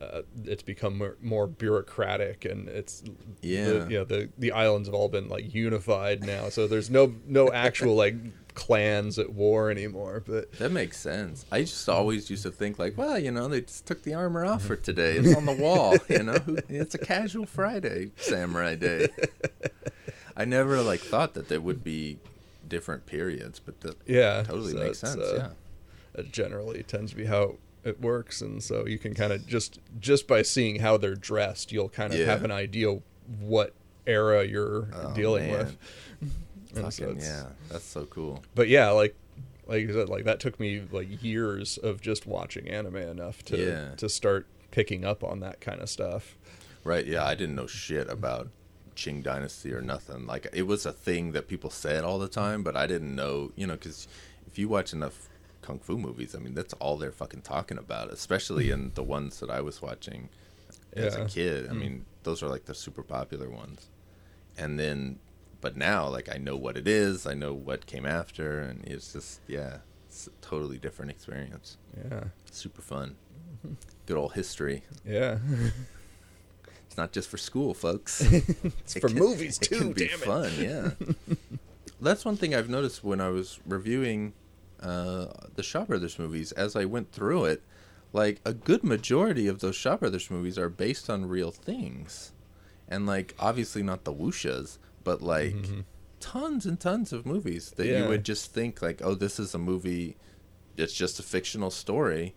uh, it's become more, more bureaucratic and it's Yeah. the, you know the the islands have all been like unified now so there's no no actual like clans at war anymore but that makes sense. I just always used to think like, well, you know, they just took the armor off for today. It's on the wall, you know. It's a casual Friday, Samurai Day. I never like thought that there would be different periods, but that yeah totally so makes sense. uh, yeah. it generally tends to be how it works and so you can kind of just just by seeing how they're dressed you'll kind of Yeah. have an idea what era you're Oh, dealing man. with And so yeah, that's so cool. but yeah like like you said like that took me like years of just watching anime enough to Yeah. to start picking up on that kind of stuff Right? Yeah, I didn't know shit about Qing Dynasty or nothing. Like it was a thing that people said all the time, but I didn't know. You know, because if you watch enough kung fu movies, I mean, that's all they're fucking talking about. Especially in the ones that I was watching as Yeah. a kid. I hmm. mean, those are like the super popular ones. And then, but now, like I know what it is. I know what came after, and it's just yeah, it's a totally different experience. yeah Super fun. Good old history. yeah It's not just for school, folks. it's It for can- movies it too can be damn it fun, yeah. That's one thing I've noticed when I was reviewing uh, the Shaw Brothers movies. As I went through it, like a good majority of those Shaw Brothers movies are based on real things, and like obviously not the wuxias, but like tons and tons of movies that you Mm-hmm. Would just think like, oh, this is a movie. It's just a fictional story.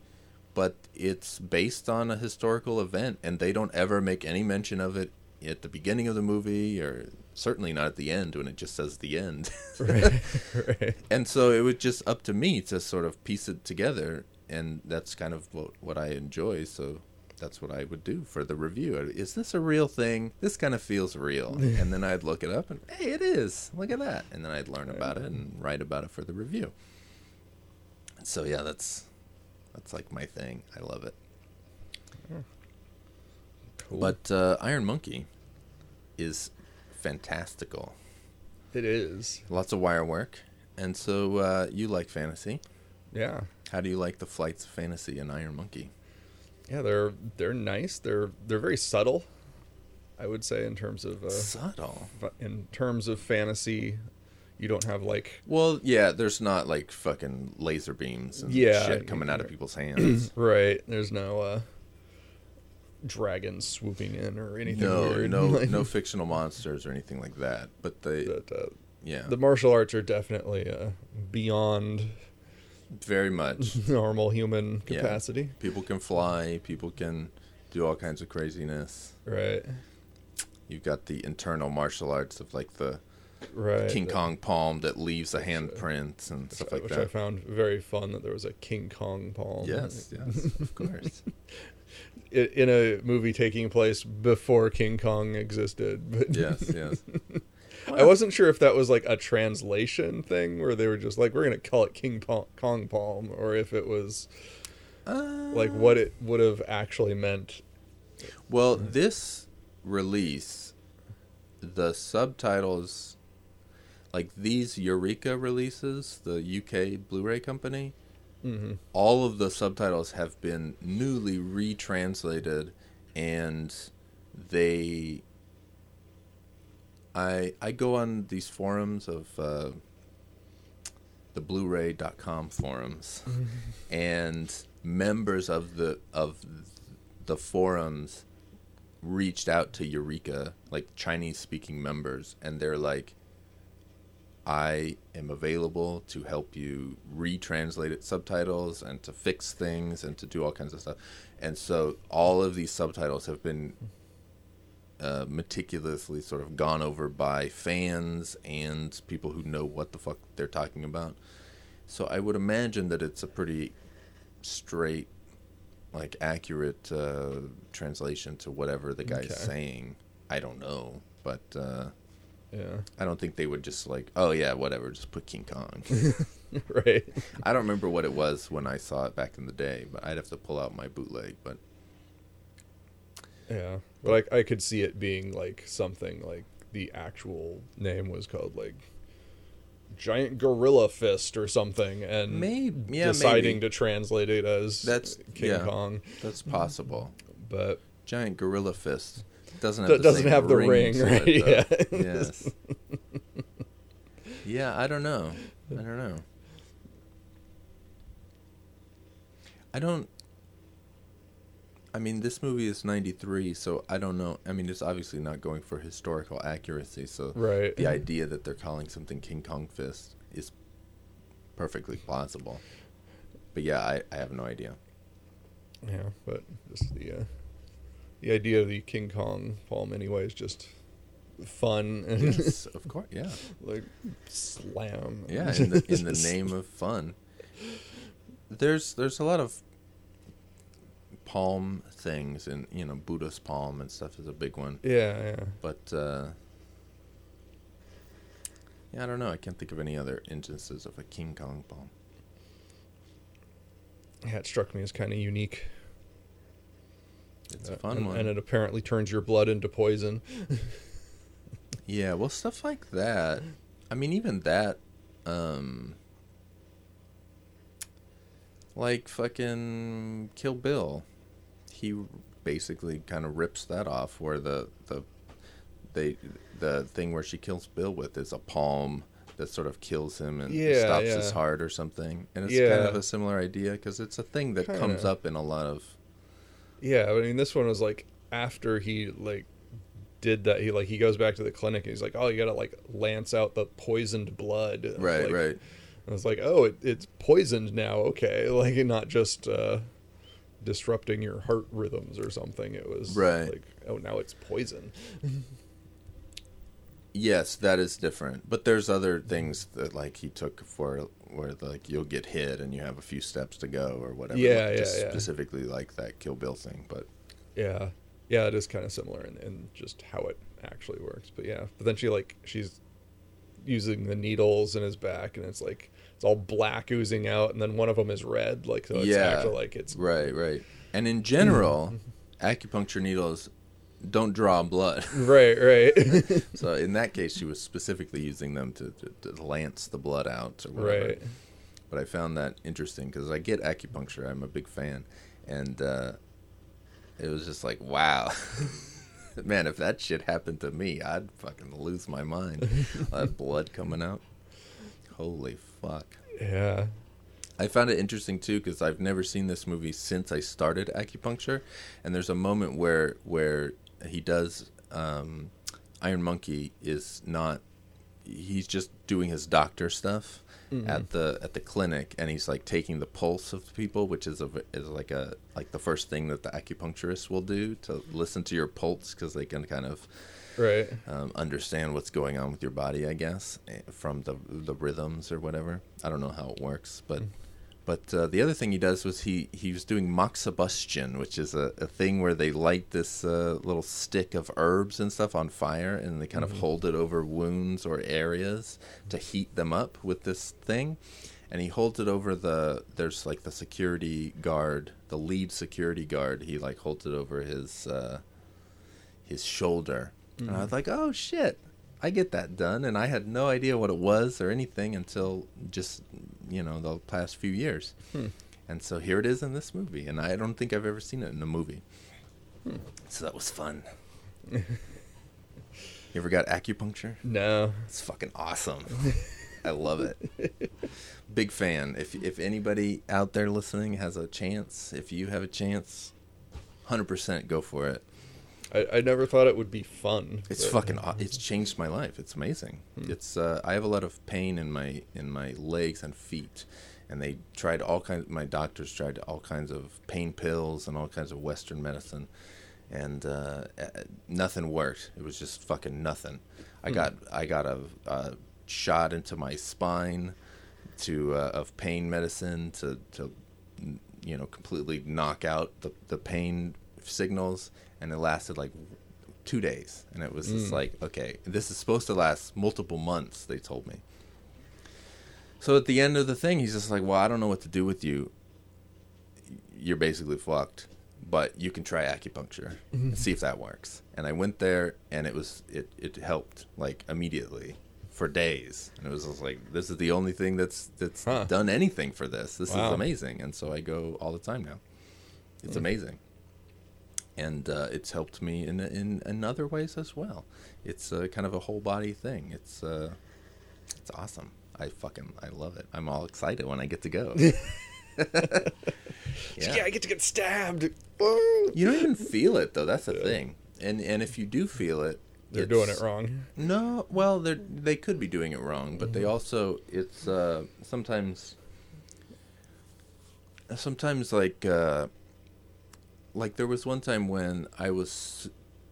But it's based on a historical event, and they don't ever make any mention of it at the beginning of the movie, or certainly not at the end when it just says the end. right, right. and so it was just up to me to sort of piece it together, and that's kind of what, what I enjoy. So that's what I would do for the review. Is this a real thing? This kind of feels real. and then I'd look it up, and hey, it is. Look at that. And then I'd learn about it and write about it for the review. So yeah, that's that's like my thing. I love it. Cool. But uh, Iron Monkey is fantastical. it is Lots of wire work. And so uh, you like fantasy. yeah How do you like the flights of fantasy in Iron Monkey? yeah they're they're nice they're they're very subtle i would say in terms of uh, Subtle. in terms of fantasy you don't have like Well, yeah, there's not like fucking laser beams and Yeah, shit coming out of people's hands. right there's no uh dragons swooping in or anything no, weird no, like no fictional monsters or anything like that. But they, that, uh, yeah, the martial arts are definitely uh, beyond very much. normal human Yeah. capacity People can fly. People can do all kinds of craziness. right You've got the internal martial arts of like the right King that- Kong palm that leaves a handprint and stuff I- like which I found very fun that there was a King Kong palm. Yes, yes, of course. In a movie taking place before King Kong existed. But yes, yes. I wasn't sure if that was like a translation thing where they were just like, we're going to call it King Pa- Kong Palm, or if it was Uh, like what it would have actually meant. Well, this release, the subtitles, like these Eureka releases, the UK Blu-ray company, hmm all of the subtitles have been newly retranslated, and they. I I go on these forums of uh, the Blu-ray.com forums, and members of the of the forums reached out to Eureka, like Chinese speaking members, and they're like, I am available to help you retranslate it subtitles and to fix things and to do all kinds of stuff. And so all of these subtitles have been uh, meticulously sort of gone over by fans and people who know what the fuck they're talking about. So I would imagine that it's a pretty straight, like accurate uh, translation to whatever the guy's Okay. saying. I don't know, but uh, Yeah. I don't think they would just like, oh yeah, whatever, just put King Kong. right. I don't remember what it was when I saw it back in the day, but I'd have to pull out my bootleg. But Yeah. But I, I could see it being like something like the actual name was called like Giant Gorilla Fist or something, and Maybe- yeah, deciding maybe. to translate it as That's- King yeah. Kong. that's possible. But Giant gorilla fist doesn't have the doesn't have the ring, ring, right? it. Yeah. yes. yeah, I don't know. I don't know. I don't. I mean, this movie is '93, so I don't know. I mean, it's obviously not going for historical accuracy, so Right. the idea that they're calling something King Kong Fist is perfectly plausible. But yeah, I, I have no idea. yeah, but just the uh, the idea of the King Kong palm anyway is just fun and Yes, of course, yeah. like slam. Yeah, in the, in the name of fun. There's there's a lot of palm things, and you know Buddha's palm and stuff is a big one. Yeah, yeah. But uh, yeah, I don't know. I can't think of any other instances of a King Kong palm. Yeah, it struck me as kind of unique. It's a Uh, fun and, one. and it apparently turns your blood into poison. Yeah, well, stuff like that. I mean, even that, um, like fucking Kill Bill, he basically kind of rips that off. Where the the they the thing where she kills Bill with is a palm that sort of kills him and Yeah, stops his heart or something. And it's kind of a similar idea because it's a thing that comes Kinda. up in a lot of. Yeah, I mean, this one was like after he like did that. He like he goes back to the clinic and he's like, "Oh, you gotta like lance out the poisoned blood." And Right, like- right. I was like, "Oh, it, it's poisoned now." Okay, like not just uh, disrupting your heart rhythms or something. It was Right. Like, oh, now it's poison. Yes, that is different. But there's other things that like he took for where like you'll get hit and you have a few steps to go or whatever. Yeah, like, yeah, just yeah. Specifically like that Kill Bill thing, but Yeah, yeah, it is kind of similar in, in just how it actually works. But yeah, but then she like she's using the needles in his back, and it's like it's all black oozing out, and then one of them is red. Like so, it's yeah, actually like it's right, right. And in general, acupuncture needles don't draw blood. right, right, so in that case, she was specifically using them to, to, to lance the blood out or whatever. right. But I found that interesting because I get acupuncture. I'm a big fan, and uh, it was just like, wow, man! If that shit happened to me, I'd fucking lose my mind. That blood coming out. Holy fuck! Yeah, I found it interesting too because I've never seen this movie since I started acupuncture, and there's a moment where where he does um, Iron Monkey is not he's just doing his doctor stuff at the at the clinic, and he's like taking the pulse of people, which is a is like a like the first thing that the acupuncturist will do to listen to your pulse because they can kind of right. um, understand what's going on with your body, I guess, eh, from the the rhythms or whatever. I don't know how it works, but but uh, the other thing he does was he he was doing moxibustion, which is a, a thing where they light this uh, little stick of herbs and stuff on fire, and they kind of hold it over wounds or areas to heat them up with this thing. And he holds it over the there's like the security guard, the lead security guard. He like holds it over his uh, his shoulder. And I was like, oh shit, I get that done. And I had no idea what it was or anything until just, you know, the past few years. Hmm. And so here it is in this movie. And I don't think I've ever seen it in a movie. Hmm. So that was fun. you ever got acupuncture? No, It's fucking awesome. I love it. Big fan. If if anybody out there listening has a chance, if you have a chance, hundred percent go for it. I, I never thought it would be fun. It's but- fucking. It's changed my life. It's amazing. Hmm. It's. Uh, I have a lot of pain in my in my legs and feet, and they tried all kinds. My doctors tried all kinds of pain pills and all kinds of Western medicine, and uh, nothing worked. It was just fucking nothing. I got I got a, a shot into my spine to uh, of pain medicine to to you know completely knock out the the pain signals, and it lasted like two days, and it was just mm. like okay, this is supposed to last multiple months. They told me. So at the end of the thing, he's just like, "Well, I don't know what to do with you. You're basically fucked, but you can try acupuncture and mm-hmm. see if that works." And I went there, and it was it it helped like immediately for days, and it was just like, "This is the only thing that's that's Huh. done anything for this. This Wow. is amazing." And so I go all the time now. It's mm. amazing and uh, it's helped me in in in other ways as well. It's uh, kind of a whole body thing. It's uh, it's awesome. I fucking I love it. I'm all excited when I get to go. Yeah. yeah. I get to get stabbed. Whoa. You don't even feel it though. That's the thing. And and if you do feel it, They're doing it wrong. No, well, they they could be doing it wrong, but they also it's uh, sometimes sometimes like uh, like there was one time when I was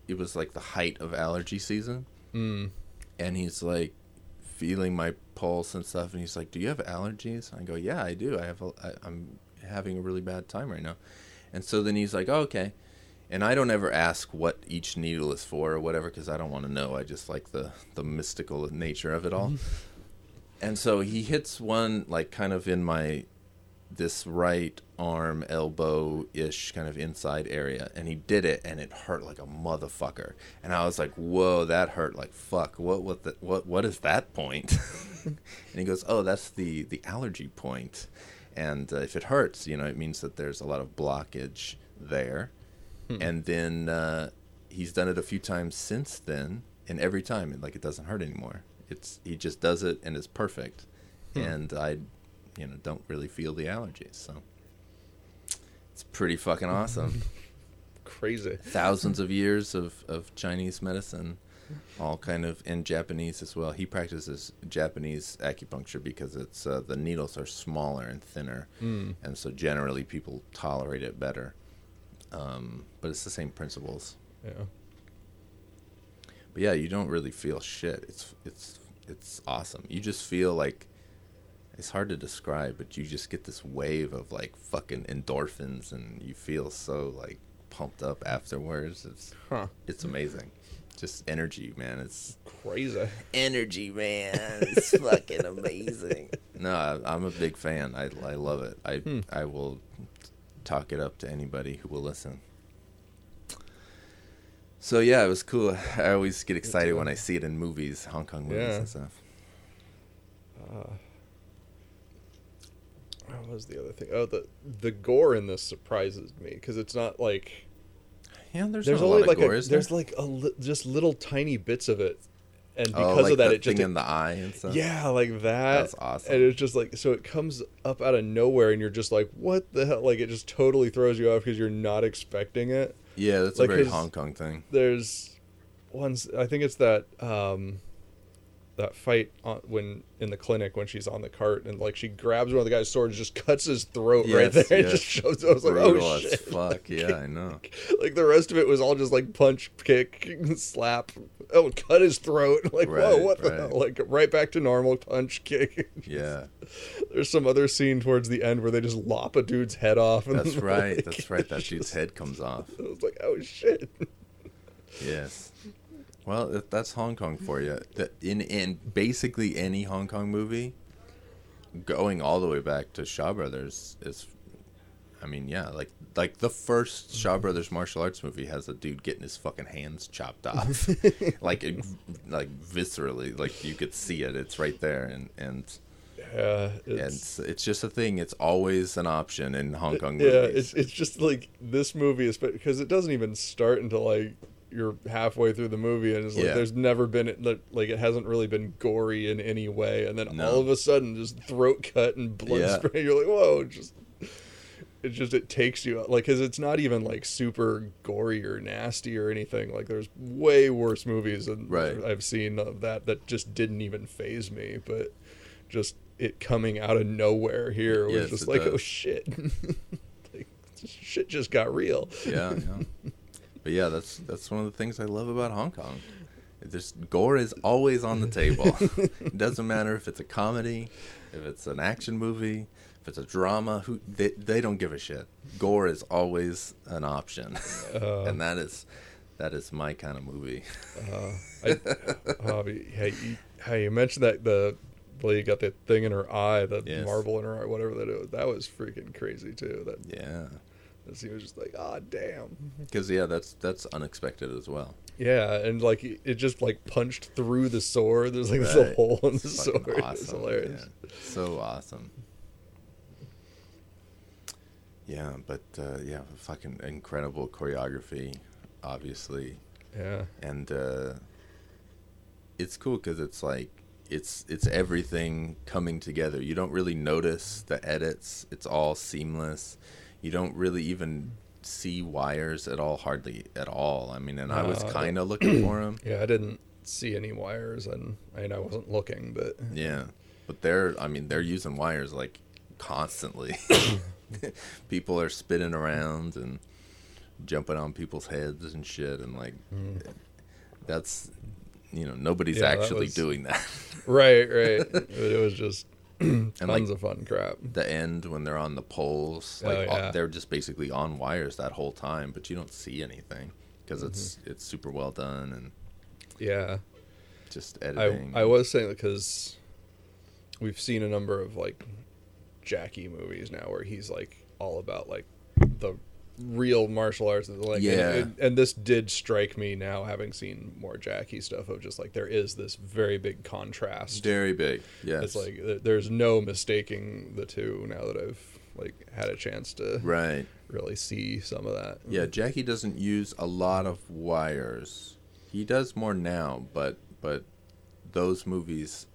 it was like the height of allergy season, Mm. and he's like feeling my pulse and stuff, and he's like, "Do you have allergies?" I go, "Yeah, I do. I have. A, I, I'm having a really bad time right now," and so then he's like, oh, "Okay." And I don't ever ask what each needle is for or whatever because I don't want to know. I just like the the mystical nature of it all. and so he hits one like kind of in my this right arm elbow ish kind of inside area and he did it and it hurt like a motherfucker. And i was like whoa that hurt like fuck. What what the, what what is that point? And he goes oh that's the the allergy point. And uh, if it hurts you know it means that there's a lot of blockage there. And then uh, he's done it a few times since then and every time it, like it doesn't hurt anymore. It's he just does it and it's perfect. And i you know don't really feel the allergies so it's pretty fucking awesome Crazy. thousands of years of, of chinese medicine all kind of in japanese as well he practices japanese acupuncture because it's uh, the needles are smaller and thinner Mm. and so generally people tolerate it better um, but it's the same principles Yeah. but yeah, you don't really feel shit. It's it's it's awesome. You just feel like it's hard to describe, but you just get this wave of like fucking endorphins, and you feel so like pumped up afterwards. It's Huh. it's amazing. Just energy, man. It's Crazy. energy, man. It's fucking amazing. No, I, I'm a big fan. I I love it. I hmm. I will talk it up to anybody who will listen. So yeah, it was cool. I always get excited when I see it in movies, Hong Kong movies Yeah. and stuff. Uh, What was the other thing? Oh, the the gore in this surprises me because it's not like Yeah, there's, there's only lot like of gore, a, is there? there's like a li- just little tiny bits of it, and oh, because like of that, it just in the eye and stuff. yeah, like that. That's awesome. And it's just like so it comes up out of nowhere, and you're just like, what the hell? Like it just totally throws you off because you're not expecting it. yeah, that's like a very Hong Kong thing. There's ones I think it's that um that fight on, when in the clinic when she's on the cart and like she grabs one of the guy's swords, just cuts his throat right Yes, there, and yes. just shows. I was like, Brutal oh shit! fuck. Yeah, I know. like the rest of it was all just like punch, kick, slap. Oh, cut his throat! Like, whoa, Right, what the right. hell? Like right back to normal punch, kick. Yeah, There's some other scene towards the end where they just lop a dude's head off. And that's right. like, That's right. That dude's just- head comes off. I was like, oh shit! Yes. Well, that's Hong Kong for you. The- In in basically any Hong Kong movie, going all the way back to Shaw Brothers is, I mean, yeah, like like the first Shaw Brothers martial arts movie has a dude getting his fucking hands chopped off, like it, like viscerally, like you could see it. It's right there, and and Yeah, and it's, it's, it's just a thing. It's always an option in Hong Kong yeah, movies. it's it's just like this movie is because it doesn't even start until like you're halfway through the movie and it's like Yeah. there's never been like like, it hasn't really been gory in any way and then No. all of a sudden just throat cut and blood Yeah. spray you're like whoa just it just it takes you like because it's not even like super gory or nasty or anything. Like there's way worse movies and Right. I've seen of that that just didn't even phase me, but just it coming out of nowhere here was Yes, just like oh shit, like shit just got real. Yeah, yeah. but yeah, that's that's one of the things I love about Hong Kong. There's gore is always on the table. it doesn't matter if it's a comedy, if it's an action movie, if it's a drama. Who they they don't give a shit. Gore is always an option, uh. and that is that is my kind of movie. Uh, I, oh, hey, you, hey, you mentioned that the lady got that thing in her eye, the Yes. marble in her eye, whatever that was. That was freaking crazy too. That Yeah, scene was just like, ah, damn. because yeah, that's that's unexpected as well. Yeah, and like it just like punched through the sword. There's like this hole in the It's sword. fucking It's hilarious. Yeah. So awesome. Yeah, but uh, yeah, fucking incredible choreography, obviously, Yeah. and uh, it's cool because it's like it's it's everything coming together. You don't really notice the edits; it's all seamless. You don't really even see wires at all, hardly at all. I mean, and I was kind of looking for them. Yeah, I didn't see any wires, and I mean I wasn't looking, but Yeah, but they're I mean they're using wires like constantly. People are spinning around and jumping on people's heads and shit, and like that's you know nobody's Mm. Yeah, that actually was- doing that. right, right. but it was just tons like- of fun crap. the end when they're on the poles, Oh, like all- they're just basically on wires that whole time, but you don't see anything because it's Mm-hmm. it's super well done and Yeah. just I editing. I was saying because we've seen a number of like Jackie movies now where he's like all about like the real martial arts like Yeah. and, and, this did strike me now having seen more Jackie stuff of just like there is this very big contrast. very big. Yes, It's like there's no mistaking the two now that I've like had a chance to right. really see some of that. Yeah, Jackie doesn't use a lot of wires. He does more now, but but those movies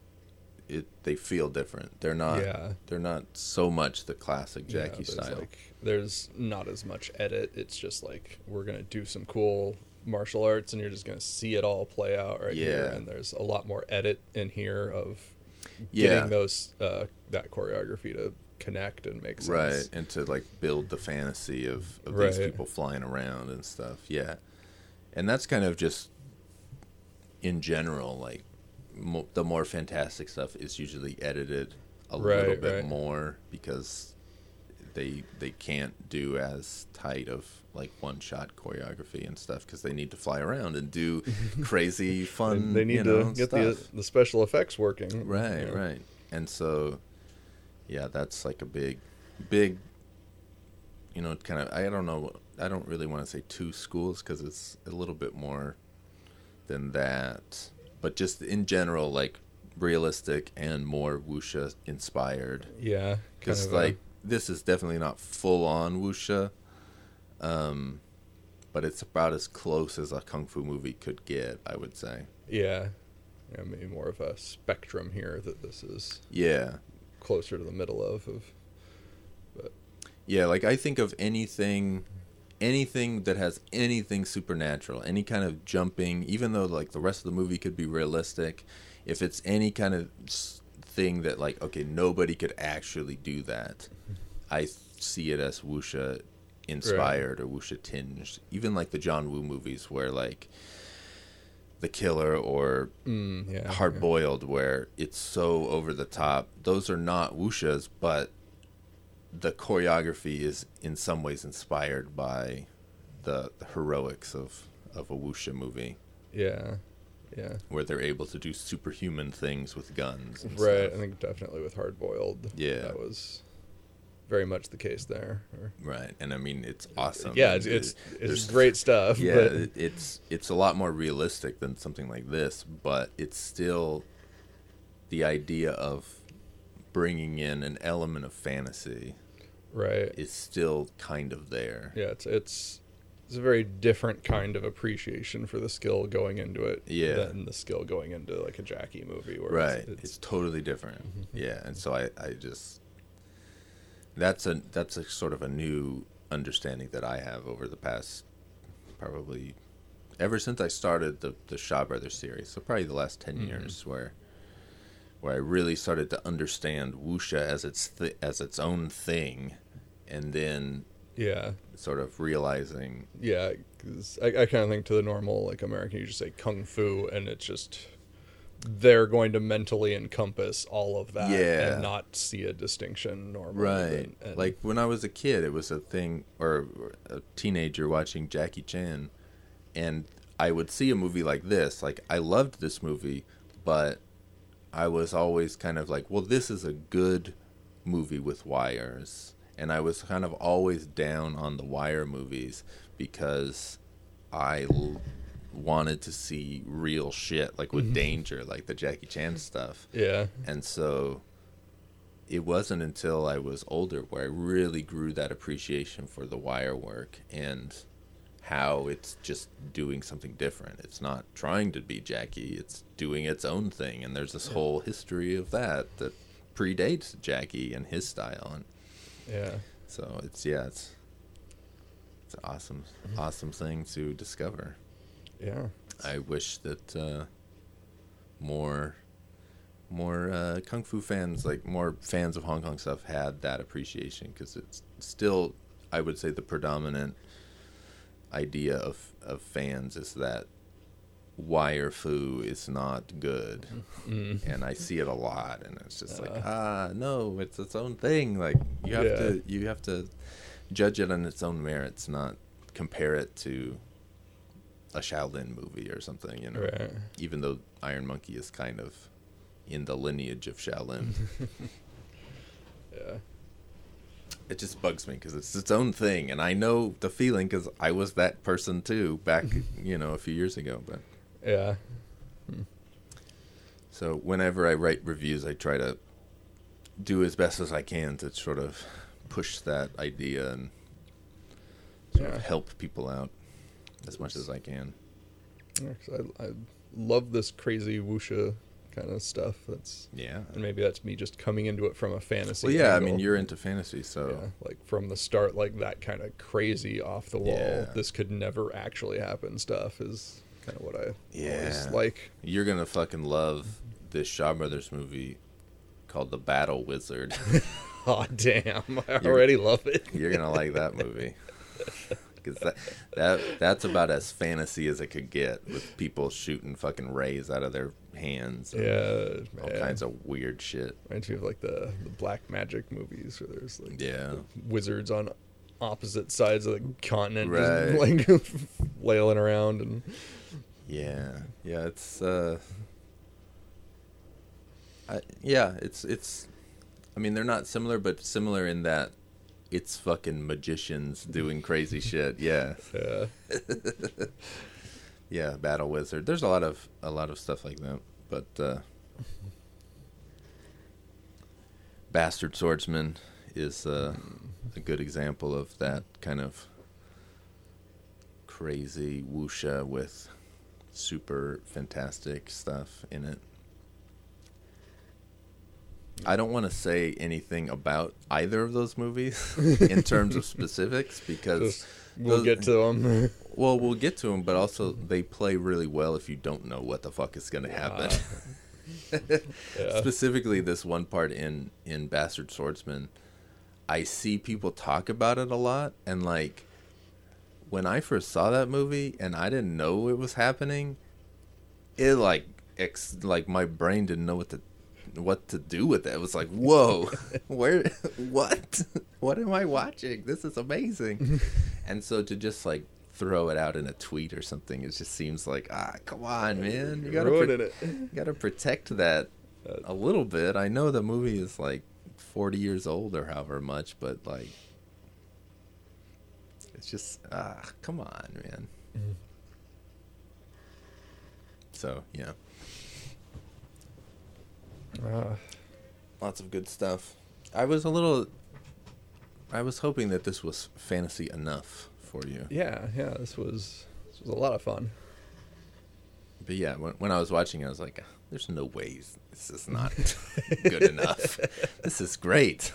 it they feel different. They're not Yeah. they're not so much the classic Jackie there's, style. Like, there's not as much edit. It's just like we're gonna do some cool martial arts, and you're just gonna see it all play out right here. And there's a lot more edit in here of Yeah. getting those uh, that choreography to connect and make sense. right, and to like build the fantasy of, of these people flying around and stuff. Yeah. And that's kind of just in general like mo- the more fantastic stuff is usually edited a little bit right. more because they they can't do as tight of like one shot choreography and stuff because they need to fly around and do crazy fun they need you know, to get the stuff. the special effects working. right Yeah. right and so yeah that's like a big big you know kind of i don't know i don't really want to say two schools because it's a little bit more than that but just in general like realistic and more wuxia inspired Yeah. because kind of a- like this is definitely not full on wuxia um but it's about as close as a kung fu movie could get i would say yeah. Yeah, maybe more of a spectrum here that this is yeah closer to the middle of. of Yeah, like I think of anything anything that has anything supernatural, any kind of jumping, even though like the rest of the movie could be realistic, if it's any kind of thing that like okay, nobody could actually do that. I see it as wuxia inspired or wuxia tinged. Even like the John Woo movies where like the killer or mm, yeah. hard yeah. boiled where it's so over the top. Those are not wuxias, but the choreography is in some ways inspired by the, the heroics of, of a wuxia movie Yeah. Yeah. where they're able to do superhuman things with guns. Right. stuff. I think definitely with hard boiled. Yeah. That was very much the case there. Right. And I mean it's awesome. yeah, it's it's, it's great stuff. Yeah, but it's it's a lot more realistic than something like this, but it's still the idea of bringing in an element of fantasy right. is still kind of there. Yeah, it's it's it's a very different kind of appreciation for the skill going into it Yeah. than the skill going into like a Jackie movie where right it's, it's, it's totally different mm-hmm. yeah and so i i just that's a that's a sort of a new understanding that I have over the past probably ever since I started the the Shaw Brothers series. So probably the last 10 mm-hmm. years where where I really started to understand wuxia as its th- as its own thing, and then Yeah, sort of realizing yeah. 'cause I, I kind of think to the normal like American, you just say kung fu, and it's just they're going to mentally encompass all of that Yeah. and not see a distinction normally. Right. and- and- like when I was a kid, it was a thing, or a teenager watching Jackie Chan, and I would see a movie like this. Like, I loved this movie, but I was always kind of like, well, this is a good movie with wires. And I was kind of always down on the wire movies because I l- wanted to see real shit, like with mm-hmm. danger, like the Jackie Chan stuff. yeah, And so it wasn't until I was older where I really grew that appreciation for the wire work and how it's just doing something different. It's not trying to be Jackie, it's doing its own thing. And there's this whole history of that that predates Jackie and his style. And yeah, so it's, yeah, it's, it's an awesome, awesome thing to discover. yeah. I wish that uh, more more uh, kung fu fans, like more fans of Hong Kong stuff, had that appreciation because it's still, I would say, the predominant idea of of fans is that wire fu is not good, and I see it a lot, and it's just like ah no, it's its own thing. Like you have Yeah. to you have to judge it on its own merits, not compare it to a Shaolin movie or something, you know. Right. Even though Iron Monkey is kind of in the lineage of Shaolin, Yeah. it just bugs me because it's its own thing, and I know the feeling because I was that person too back, you know, a few years ago. But Yeah. so whenever I write reviews, I try to do as best as I can to sort of push that idea and sort Yeah. of help people out as much as I can. Yeah, I, I love this crazy wuxia kind of stuff. That's Yeah. and maybe that's me just coming into it from a fantasy. Well, yeah. I mean, you're into fantasy, so yeah, like from the start, like that kind of crazy off the wall. Yeah. This could never actually happen. Stuff is kind of what I always Yeah. like. You're gonna fucking love this Shaw Brothers movie called The Battle Wizard. Oh damn! I already love it. You're gonna like that movie because that that that's about as fantasy as it could get with people shooting fucking rays out of their hands. and Yeah, all man. kinds of weird shit. Reminds me of like the the black magic movies where there's like Yeah. wizards on opposite sides of the continent, Right. just like flailing around and Yeah, yeah. It's uh, I, yeah. It's it's. I mean, they're not similar, but similar in that it's fucking magicians doing crazy shit. Yeah. yeah, Yeah, Battle Wizard. There's a lot of a lot of stuff like that, but uh, Bastard Swordsman is uh, a good example of that kind of crazy wuxia with super fantastic stuff in it. I don't want to say anything about either of those movies in terms of specifics because we'll those- get to them. well, we'll get to them, but also they play really well if you don't know what the fuck is going to happen. yeah. Specifically, this one part in in Bastard Swordsman, I see people talk about it a lot, and like when I first saw that movie and I didn't know it was happening, it like ex like my brain didn't know what to what to do with it. It was like, whoa, where, what, what am I watching? This is amazing. and so to just like throw it out in a tweet or something, it just seems like, ah, come on, man, you gotta pro- it. you gotta protect that a little bit. I know the movie is like forty years old or however much, but like, it's just, ah, come on, man. So yeah. Ah, lots of good stuff. I was a little. I was hoping that this was fantasy enough for you, yeah, yeah. This was this was a lot of fun. but yeah, when, when I was watching, I was like, "There's no way this is not good enough. This is great.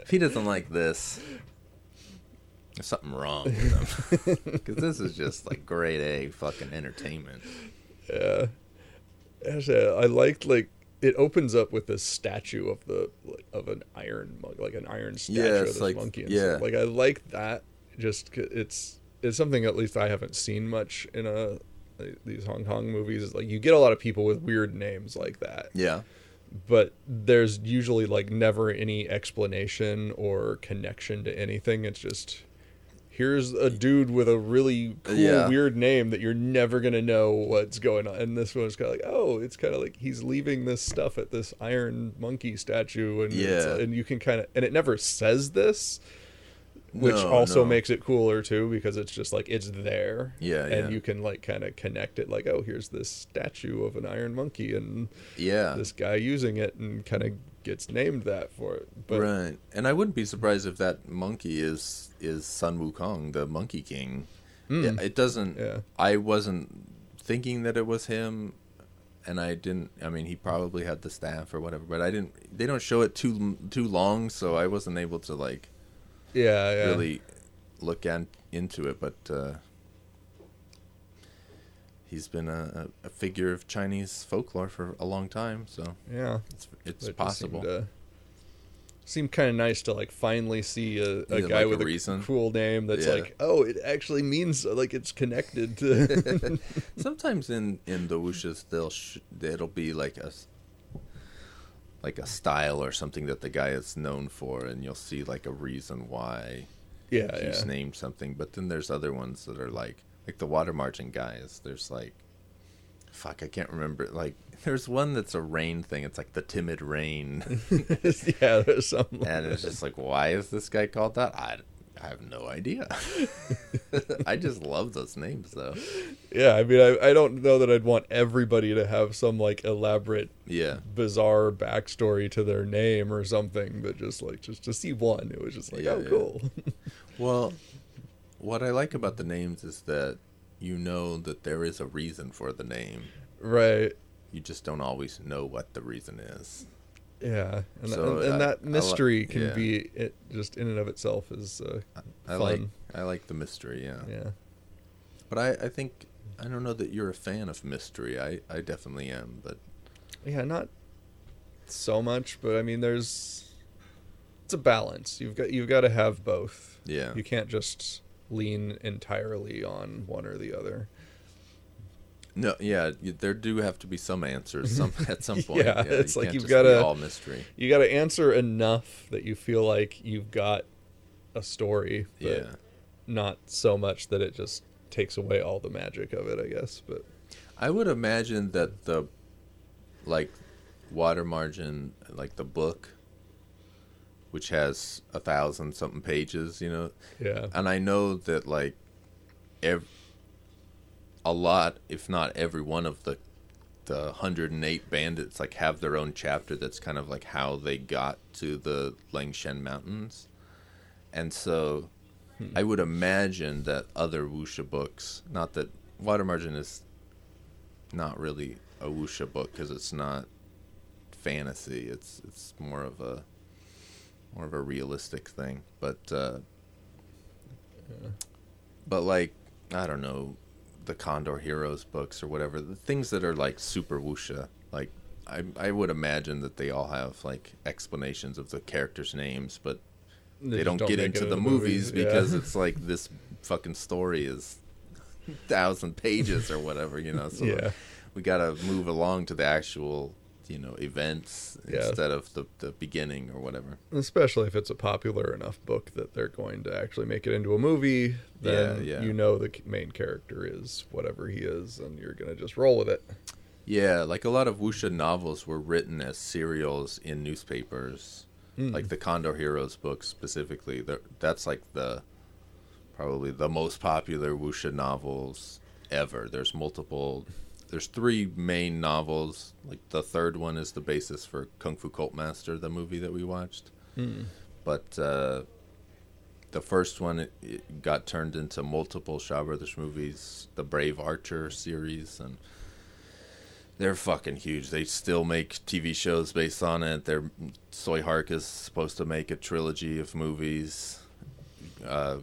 if he doesn't like this, there's something wrong with him. Because this is just like grade A fucking entertainment. Yeah. Actually, I liked like it opens up with this statue of the like, of an iron mon- like an iron statue Yeah, of it's this like- monkey. And yeah. stuff. like I like that. Just it's it's something at least I haven't seen much in uh, a these Hong Kong movies. Is like you get a lot of people with weird names like that, Yeah. but there's usually like never any explanation or connection to anything. It's just here's a dude with a really cool Yeah. weird name that you're never gonna know what's going on. And this one's kind of like, oh, it's kind of like he's leaving this stuff at this iron monkey statue, and Yeah. and you can kind of and it never says this. Which No, also no. makes it cooler too because it's just like it's there, Yeah, and yeah. you can like kind of connect it like, oh, here's this statue of an iron monkey, and Yeah. this guy using it and kind of gets named that for it. But right. And I wouldn't be surprised if that monkey is is Sun Wukong, the Monkey King. Yeah, it doesn't. Yeah. I wasn't thinking that it was him, and I didn't. I mean, he probably had the staff or whatever, but I didn't. They don't show it too too long, so I wasn't able to like yeah, yeah, really look at, into it. But uh, he's been a, a, figure of Chinese folklore for a long time, so yeah. it's it's It possible. Seemed, uh, seemed kind of nice to like finally see a, a Yeah, guy like with a, reason. cool name that's Yeah. like, oh, it actually means like it's connected to. Sometimes in in the wuxias they'll sh- it'll be like a like a style or something that the guy is known for, and you'll see like a reason why yeah, he's yeah. named something. But then there's other ones that are like like the water margin guys. There's like fuck, I can't remember. Like there's one that's a rain thing. It's like the timid rain, yeah, there's some. and it's just like why is this guy called that? I. I have no idea. I just love those names though. Yeah, I mean, I, I don't know that I'd want everybody to have some like elaborate, Yeah. bizarre backstory to their name or something, but just like just to see one, it was just like, Yeah, oh, yeah. cool. Well, what I like about the names is that you know that there is a reason for the name. right. You just don't always know what the reason is. Yeah, and, So, and, and I- that I li- mystery can yeah. be it just in and of itself is uh, I fun. like I like the mystery, yeah. yeah. But I, I think I don't know that you're a fan of mystery. I, I definitely am, but Yeah, not so much, but I mean, there's it's a balance. You've got you've got to have both. yeah. You can't just lean entirely on one or the other. No, yeah, you, there do have to be some answers some at some point. Yeah, it's like you've gotta- all mystery. You got to answer enough that you feel like you've got a story, but Yeah. not so much that it just takes away all the magic of it. I guess, but I would imagine that the like water margin, like the book, which has a thousand something pages, you know, yeah, and I know that like ev- a lot, if not every one of the the 108 bandits like have their own chapter that's kind of like how they got to the Liangshan Mountains. And so hmm. I would imagine that other wuxia books, not that Water Margin is not really a wuxia book because it's not fantasy. It's it's more of a more of a realistic thing. But uh, but like I don't know, the Condor Heroes books or whatever, the things that are like super wuxia, like I I would imagine that they all have like explanations of the characters' names, but they, just don't, get into the movies yeah. because it's like this fucking story is thousand pages or whatever, you know. So Yeah. we gotta move along to the actual, you know, events Yeah. instead of the the beginning or whatever. especially if it's a popular enough book that they're going to actually make it into a movie. Then Yeah, yeah. you know the main character is whatever he is, and you're gonna just roll with it. Yeah, like a lot of wuxia novels were written as serials in newspapers, Hmm. like the Condor Heroes books specifically. That's like the probably the most popular wuxia novels ever. There's multiple. There's three main novels. Like the third one is the basis for Kung Fu Cult Master, the movie that we watched. But uh, the first one it, it got turned into multiple Shaw Brothers movies, the Brave Archer series, and They're fucking huge. They still make TV shows based on it. They're Tsui Hark is supposed to make a trilogy of movies. Uh,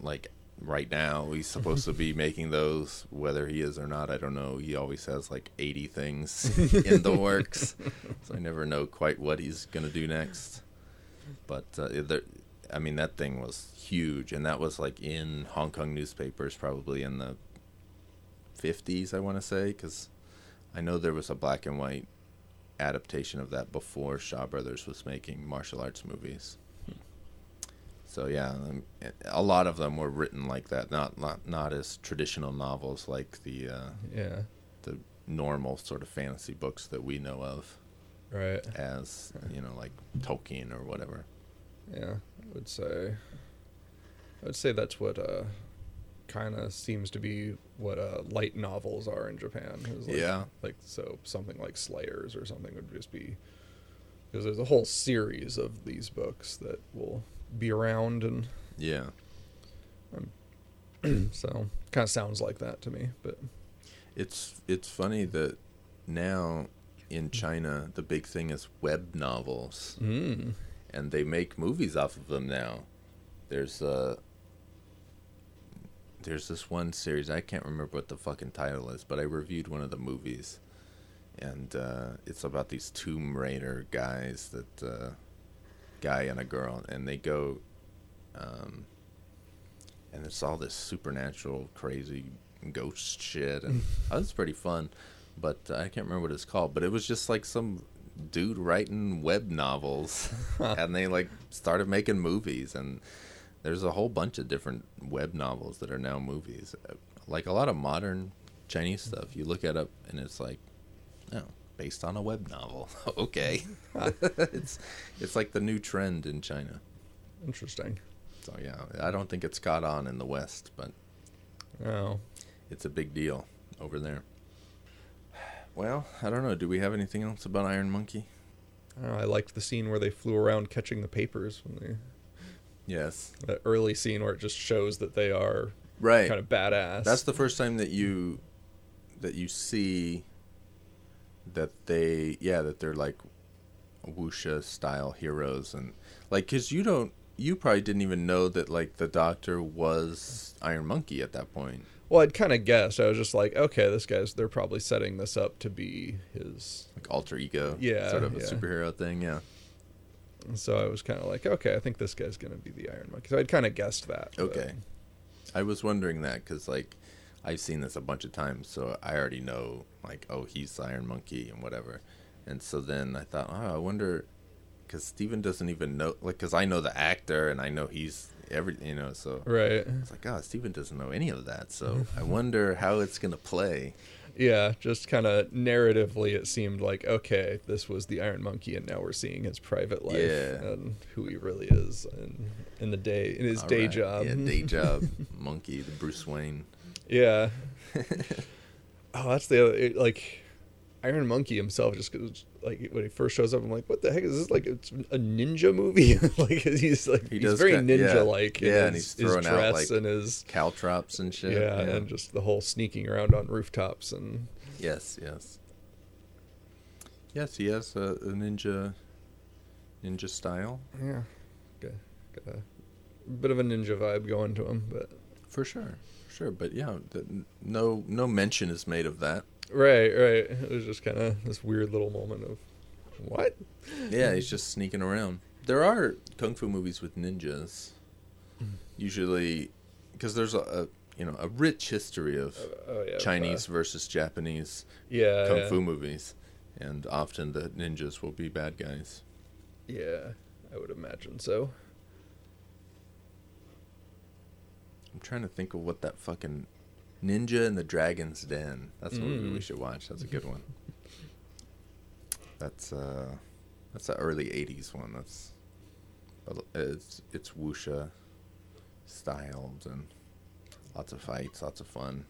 like right now, he's supposed to be making those. Whether he is or not, I don't know. He always has like eighty things in the works, so I never know quite what he's gonna do next. But uh, there, I mean, that thing was huge, and that was like in Hong Kong newspapers, probably in the fifties. I want to say because I know there was a black and white adaptation of that before Shaw Brothers was making martial arts movies. So yeah, um, a lot of them were written like that, not not not as traditional novels like the uh, Yeah. the normal sort of fantasy books that we know of Right. as you know like Tolkien or whatever. Yeah. I would say. I would say that's what uh, kind of seems to be what uh, light novels are in Japan. like, Yeah. Like so, something like Slayers or something would just be because there's a whole series of these books that will be around and Yeah. so kind of sounds like that to me. But It's it's funny that now in China the big thing is web novels, mm, and they make movies off of them now. There's uh there's this one series I can't remember what the fucking title is, but I reviewed one of the movies, and uh, it's about these Tomb Raider guys that uh, guy and a girl, and they go, um, and it's all this supernatural, crazy ghost shit, and oh, it's pretty fun. But uh, I can't remember what it's called. But it was just like some dude writing web novels, and they like started making movies, and there's a whole bunch of different web novels that are now movies. Like a lot of modern Chinese stuff, you look it up, and it's like, oh, based on a web novel. okay, it's it's like the new trend in China. interesting. So yeah, I don't think it's caught on in the West, but Oh, it's a big deal over there. Well, I don't know. Do we have anything else about Iron Monkey? I, I liked the scene where they flew around catching the papers. When they, Yes. The early scene where it just shows that they are Right. kind of badass. That's the first time that you that you see that they yeah that they're like wuxia style heroes and like because you don't you probably didn't even know that like the doctor was Iron Monkey at that point. Well, I'd kind of guessed. I was just like, okay, this guy's. They're probably setting this up to be his. Like alter ego, Yeah, sort of a superhero thing, yeah. and So I was kind of like, okay, I think this guy's gonna be the Iron Monkey. So I'd kind of guessed that. but- Okay. I was wondering that because, like, I've seen this a bunch of times, so I already know, like, oh, he's Iron Monkey and whatever. And so then I thought, oh, I wonder, because Stephen doesn't even know, like, because I know the actor and I know he's every, you know, so Right. it's like, oh, Stephen doesn't know any of that. So I wonder how it's going to play. Yeah, just kind of narratively, it seemed like okay, this was the Iron Monkey, and now we're seeing his private life Yeah. and who he really is and in the day in his All day right. job. Yeah, day job. Monkey, the Bruce Wayne. Yeah. oh, that's the other it, like Iron Monkey himself. Just like when he first shows up, I'm like, what the heck is this? Like it's a ninja movie? like he's like He he's very ninja like. Yeah, in and he's throwing his out, like, and his Caltrops and shit. yeah, and just the whole sneaking around on rooftops and Yes, yes. Yes, he has a, a ninja ninja style. yeah, got, got a bit of a ninja vibe going to him, but For sure. Sure, but yeah, the, no no mention is made of that. right, right. It was just kind of this weird little moment of what? Yeah, he's just sneaking around. There are kung fu movies with ninjas. Usually because there's a, a you know, a rich history of Oh yeah, Chinese uh, versus Japanese yeah, kung yeah. fu movies. And often the ninjas will be bad guys. Yeah, I would imagine so. I'm trying to think of what that fucking Ninja in the Dragon's Den. That's what movie we Mm. should watch. That's a good one. That's uh, that's an early '80s one. That's it's it's wuxia styled and lots of fights, lots of fun.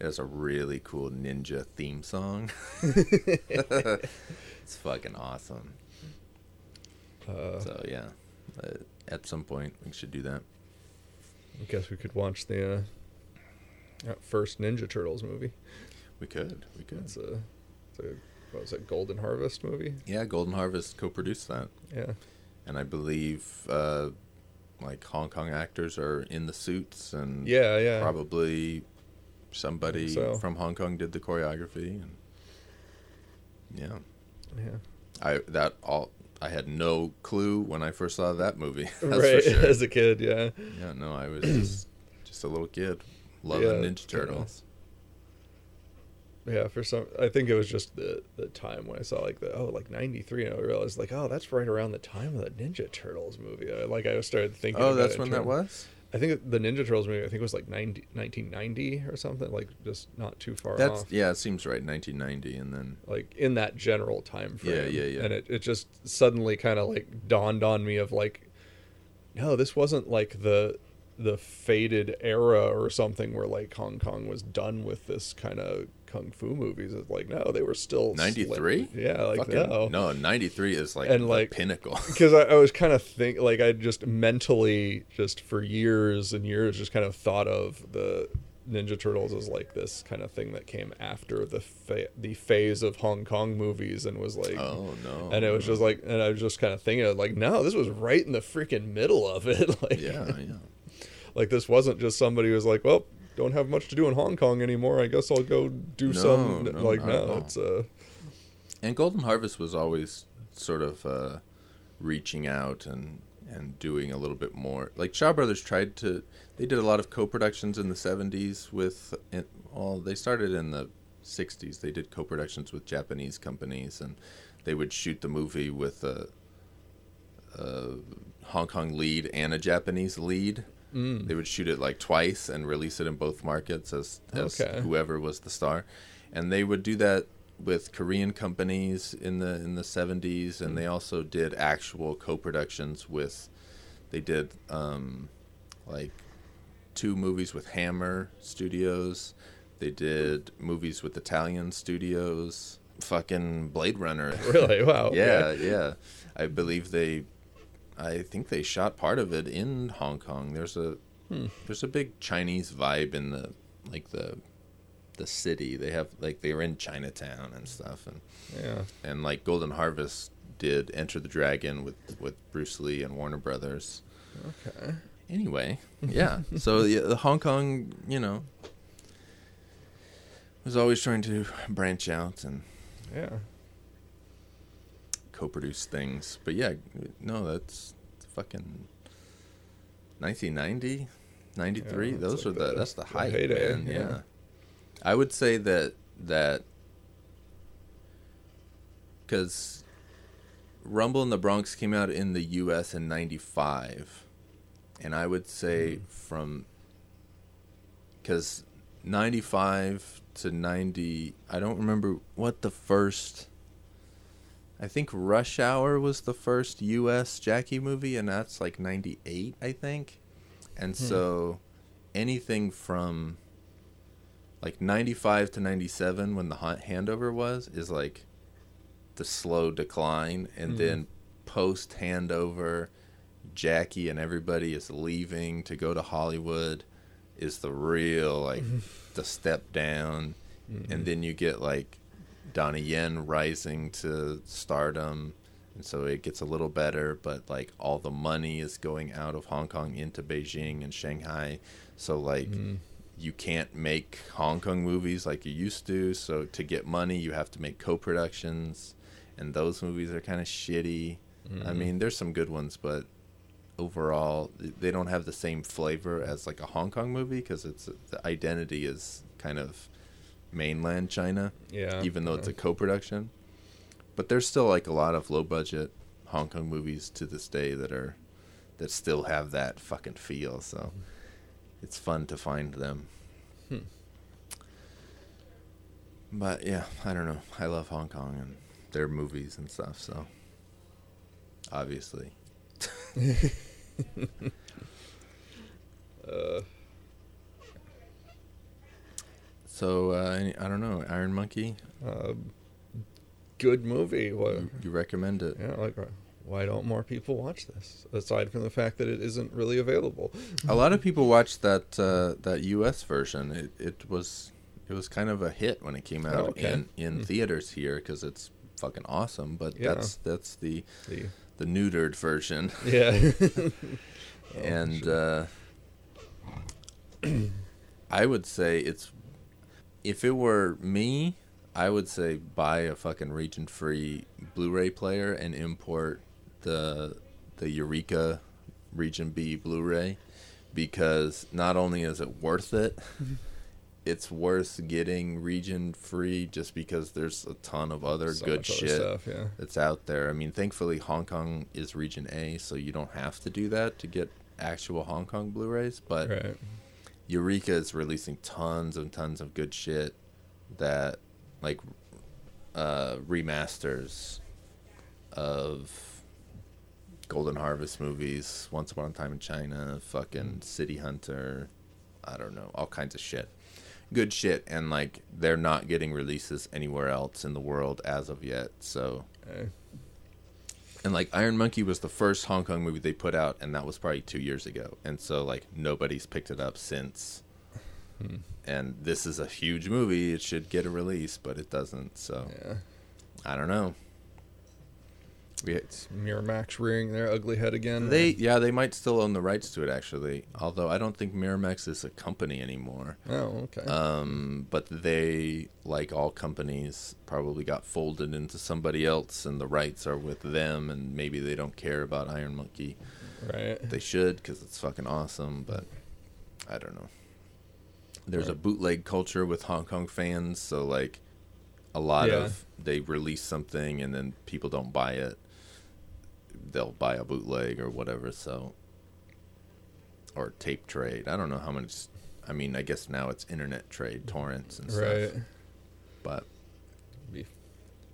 It has a really cool ninja theme song. it's fucking awesome. Uh, So yeah, uh, at some point we should do that. I guess we could watch the uh, that first Ninja Turtles movie. We could. We could. It's a the what was it, Golden Harvest movie? Yeah, Golden Harvest co-produced that, Yeah. and I believe uh, like Hong Kong actors are in the suits, and Yeah, yeah. probably somebody so. from Hong Kong did the choreography, and yeah, Yeah. I that all I had no clue when I first saw that movie. Right. for sure. As a kid, yeah. yeah, no, I was just just a little kid loving Yeah, Ninja. Turtles. Yeah, for some, I think it was just the the time when I saw like the oh like '93, and I realized like oh that's right around the time of the Ninja Turtles movie. I, like I started thinking. Oh, about that's when that was. I think the Ninja Turtles movie. I think it was like 90, 1990 or something. Like just not too far That's off. yeah, it seems right. 1990, and then Like in that general time frame. Yeah, yeah, yeah. And it it just suddenly kind of like dawned on me of like, no, this wasn't like the the faded era or something where like Hong Kong was done with this kind of kung fu movies. It's like no, they were still slick. 93. Yeah, like Fucking- no, no, 93 is like And, the like, pinnacle. because I, I was kind of think like I just mentally just for years and years just kind of thought of the Ninja Turtles as like this kind of thing that came after the fa- the phase of Hong Kong movies and was like oh no. and it was just like and I was just kind of thinking like no this was right in the freaking middle of it like yeah, yeah. Like this wasn't just somebody who was like well don't have much to do in Hong Kong anymore I guess I'll go do No, some no, like no it's uh And Golden Harvest was always sort of uh, reaching out and and doing a little bit more. Like Shaw Brothers tried to. They did a lot of co-productions in the '70s with. Well, they started in the '60s. They did co-productions with Japanese companies, and they would shoot the movie with a, a Hong Kong lead and a Japanese lead. Mm, They would shoot it like twice and release it in both markets as, as Okay. whoever was the star, and they would do that with Korean companies in the in the seventies, and they also did actual co-productions with. They did um, like two movies with Hammer Studios. They did movies with Italian studios. Fucking Blade Runner. really wow yeah, yeah. I believe they I think they shot part of it in Hong Kong. There's a Hmm. there's a big Chinese vibe in the like the the city. They have like they were in Chinatown and stuff and yeah and like Golden Harvest did Enter the Dragon with with Bruce Lee and Warner Brothers. okay Anyway, yeah. so the, the Hong Kong, you know, was always trying to branch out and yeah co-produce things. But yeah, no, that's fucking 1990, 93. Yeah, those like are the, the- that's the the height, heyday, man. Yeah. yeah. I would say that that because Rumble in the Bronx came out in the U.S. in '95, and I would say Hmm. from because '95 to '90, I don't remember what the first. I think Rush Hour was the first U.S. Jackie movie, and that's like '98, I think. And Hmm. so, anything from like 95 to 97 when the ha- handover was is like the slow decline and Mhm. then post handover Jackie and everybody is leaving to go to Hollywood is the real like the step down and then you get like Donnie Yen rising to stardom and so it gets a little better but like all the money is going out of Hong Kong into Beijing and Shanghai so like Mm-hmm. you can't make Hong Kong movies like you used to. So to get money, you have to make co-productions, and those movies are kind of shitty. I mean, there's some good ones, but overall, they don't have the same flavor as like a Hong Kong movie because it's the identity is kind of mainland China, yeah even though it's a co-production. But there's still like a lot of low-budget Hong Kong movies to this day that are that still have that fucking feel. So it's fun to find them. Hmm. But yeah, I don't know. I love Hong Kong and their movies and stuff. So obviously, uh, so uh, any- I don't know. Iron Monkey, uh, good movie what you, you recommend it? yeah like uh, why don't more people watch this aside from the fact that it isn't really available A lot of people watched that uh, that U.S. version. It it was it was kind of a hit when it came out Oh, okay. in in theaters here because it's fucking awesome. But Yeah. that's that's the The- the neutered version, Yeah. and uh, I would say it's if it were me, I would say buy a fucking region free Blu-ray player and import the the Eureka Region B Blu-ray because not only is it worth it, it's worth getting region free just because there's a ton of other So good much other shit stuff, yeah. that's out there. I mean, thankfully Hong Kong is region A, so you don't have to do that to get actual Hong Kong Blu-rays, but Right. Eureka is releasing tons and tons of good shit that like uh remasters of Golden Harvest movies, Once Upon a Time in China, fucking City Hunter, I don't know, all kinds of shit. Good shit and like they're not getting releases anywhere else in the world as of yet. So Okay. And like Iron Monkey was the first Hong Kong movie they put out, and that was probably two years ago. And so like nobody's picked it up since. Hmm. And this is a huge movie; it should get a release, but it doesn't. So Yeah. I don't know. It's Miramax rearing their ugly head again. they yeah they might still own the rights to it actually, although I don't think Miramax is a company anymore. Oh, okay. Um, but they, like all companies, probably got folded into somebody else, and the rights are with them, and maybe they don't care about Iron Monkey. right. They should because it's fucking awesome, but I don't know. There's a bootleg culture with Hong Kong fans, so like a lot Yeah. of they release something and then people don't buy it. They'll buy a bootleg or whatever, so or tape trade. I don't know how much. I mean, I guess now it's internet trade, torrents and stuff. Right. But Be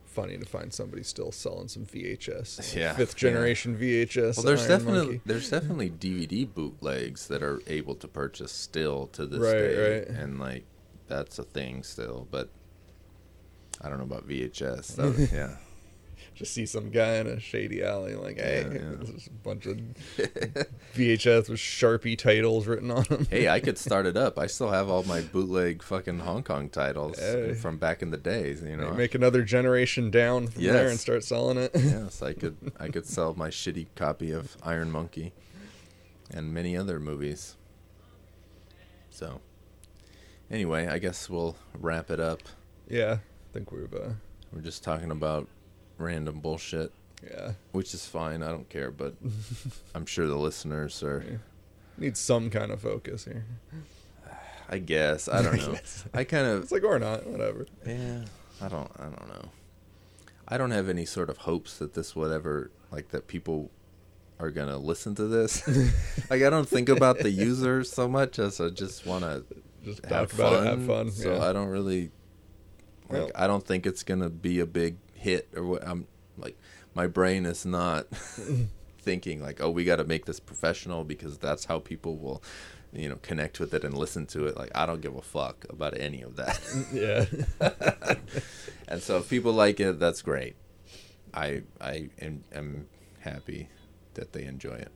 funny to find somebody still selling some VHS. Yeah, Fifth yeah. generation VHS. well, there's Iron definitely Monkey. there's definitely DVD bootlegs that are able to purchase still to this Right, day, right. and like that's a thing still. But I don't know about VHS. That yeah, just see some guy in a shady alley like, hey, Yeah, yeah. there's a bunch of VHS with Sharpie titles written on them. hey, I could start it up. I still have all my bootleg fucking Hong Kong titles Hey. from back in the days. You know, Make another generation down from there and start selling it. yes, I could I could sell my shitty copy of Iron Monkey and many other movies. So anyway, I guess we'll wrap it up. yeah, I think we've, uh, We're just talking about random bullshit, yeah, which is fine. I don't care, but I'm sure the listeners are need some kind of focus here. I guess, I don't know. I kind of It's like, or not, whatever. Yeah, I don't. I don't know. I don't have any sort of hopes that this would ever like that people are gonna listen to this. like I don't think about the users so much as I just want to Just have talk about fun. it, have fun. So yeah. I don't really like. Well- I don't think it's gonna be a big hit or what. I'm like my brain is not thinking like, oh, we got to make this professional because that's how people will. You know, connect with it and listen to it. Like I don't give a fuck about any of that. yeah. And so if people like it, that's great. I I am, am happy that they enjoy it.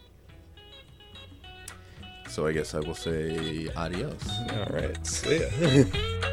So I guess I will say adios. All right. See ya.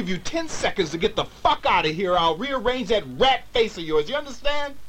Give you 10 seconds to get the fuck out of here. I'll rearrange that rat face of yours. You understand?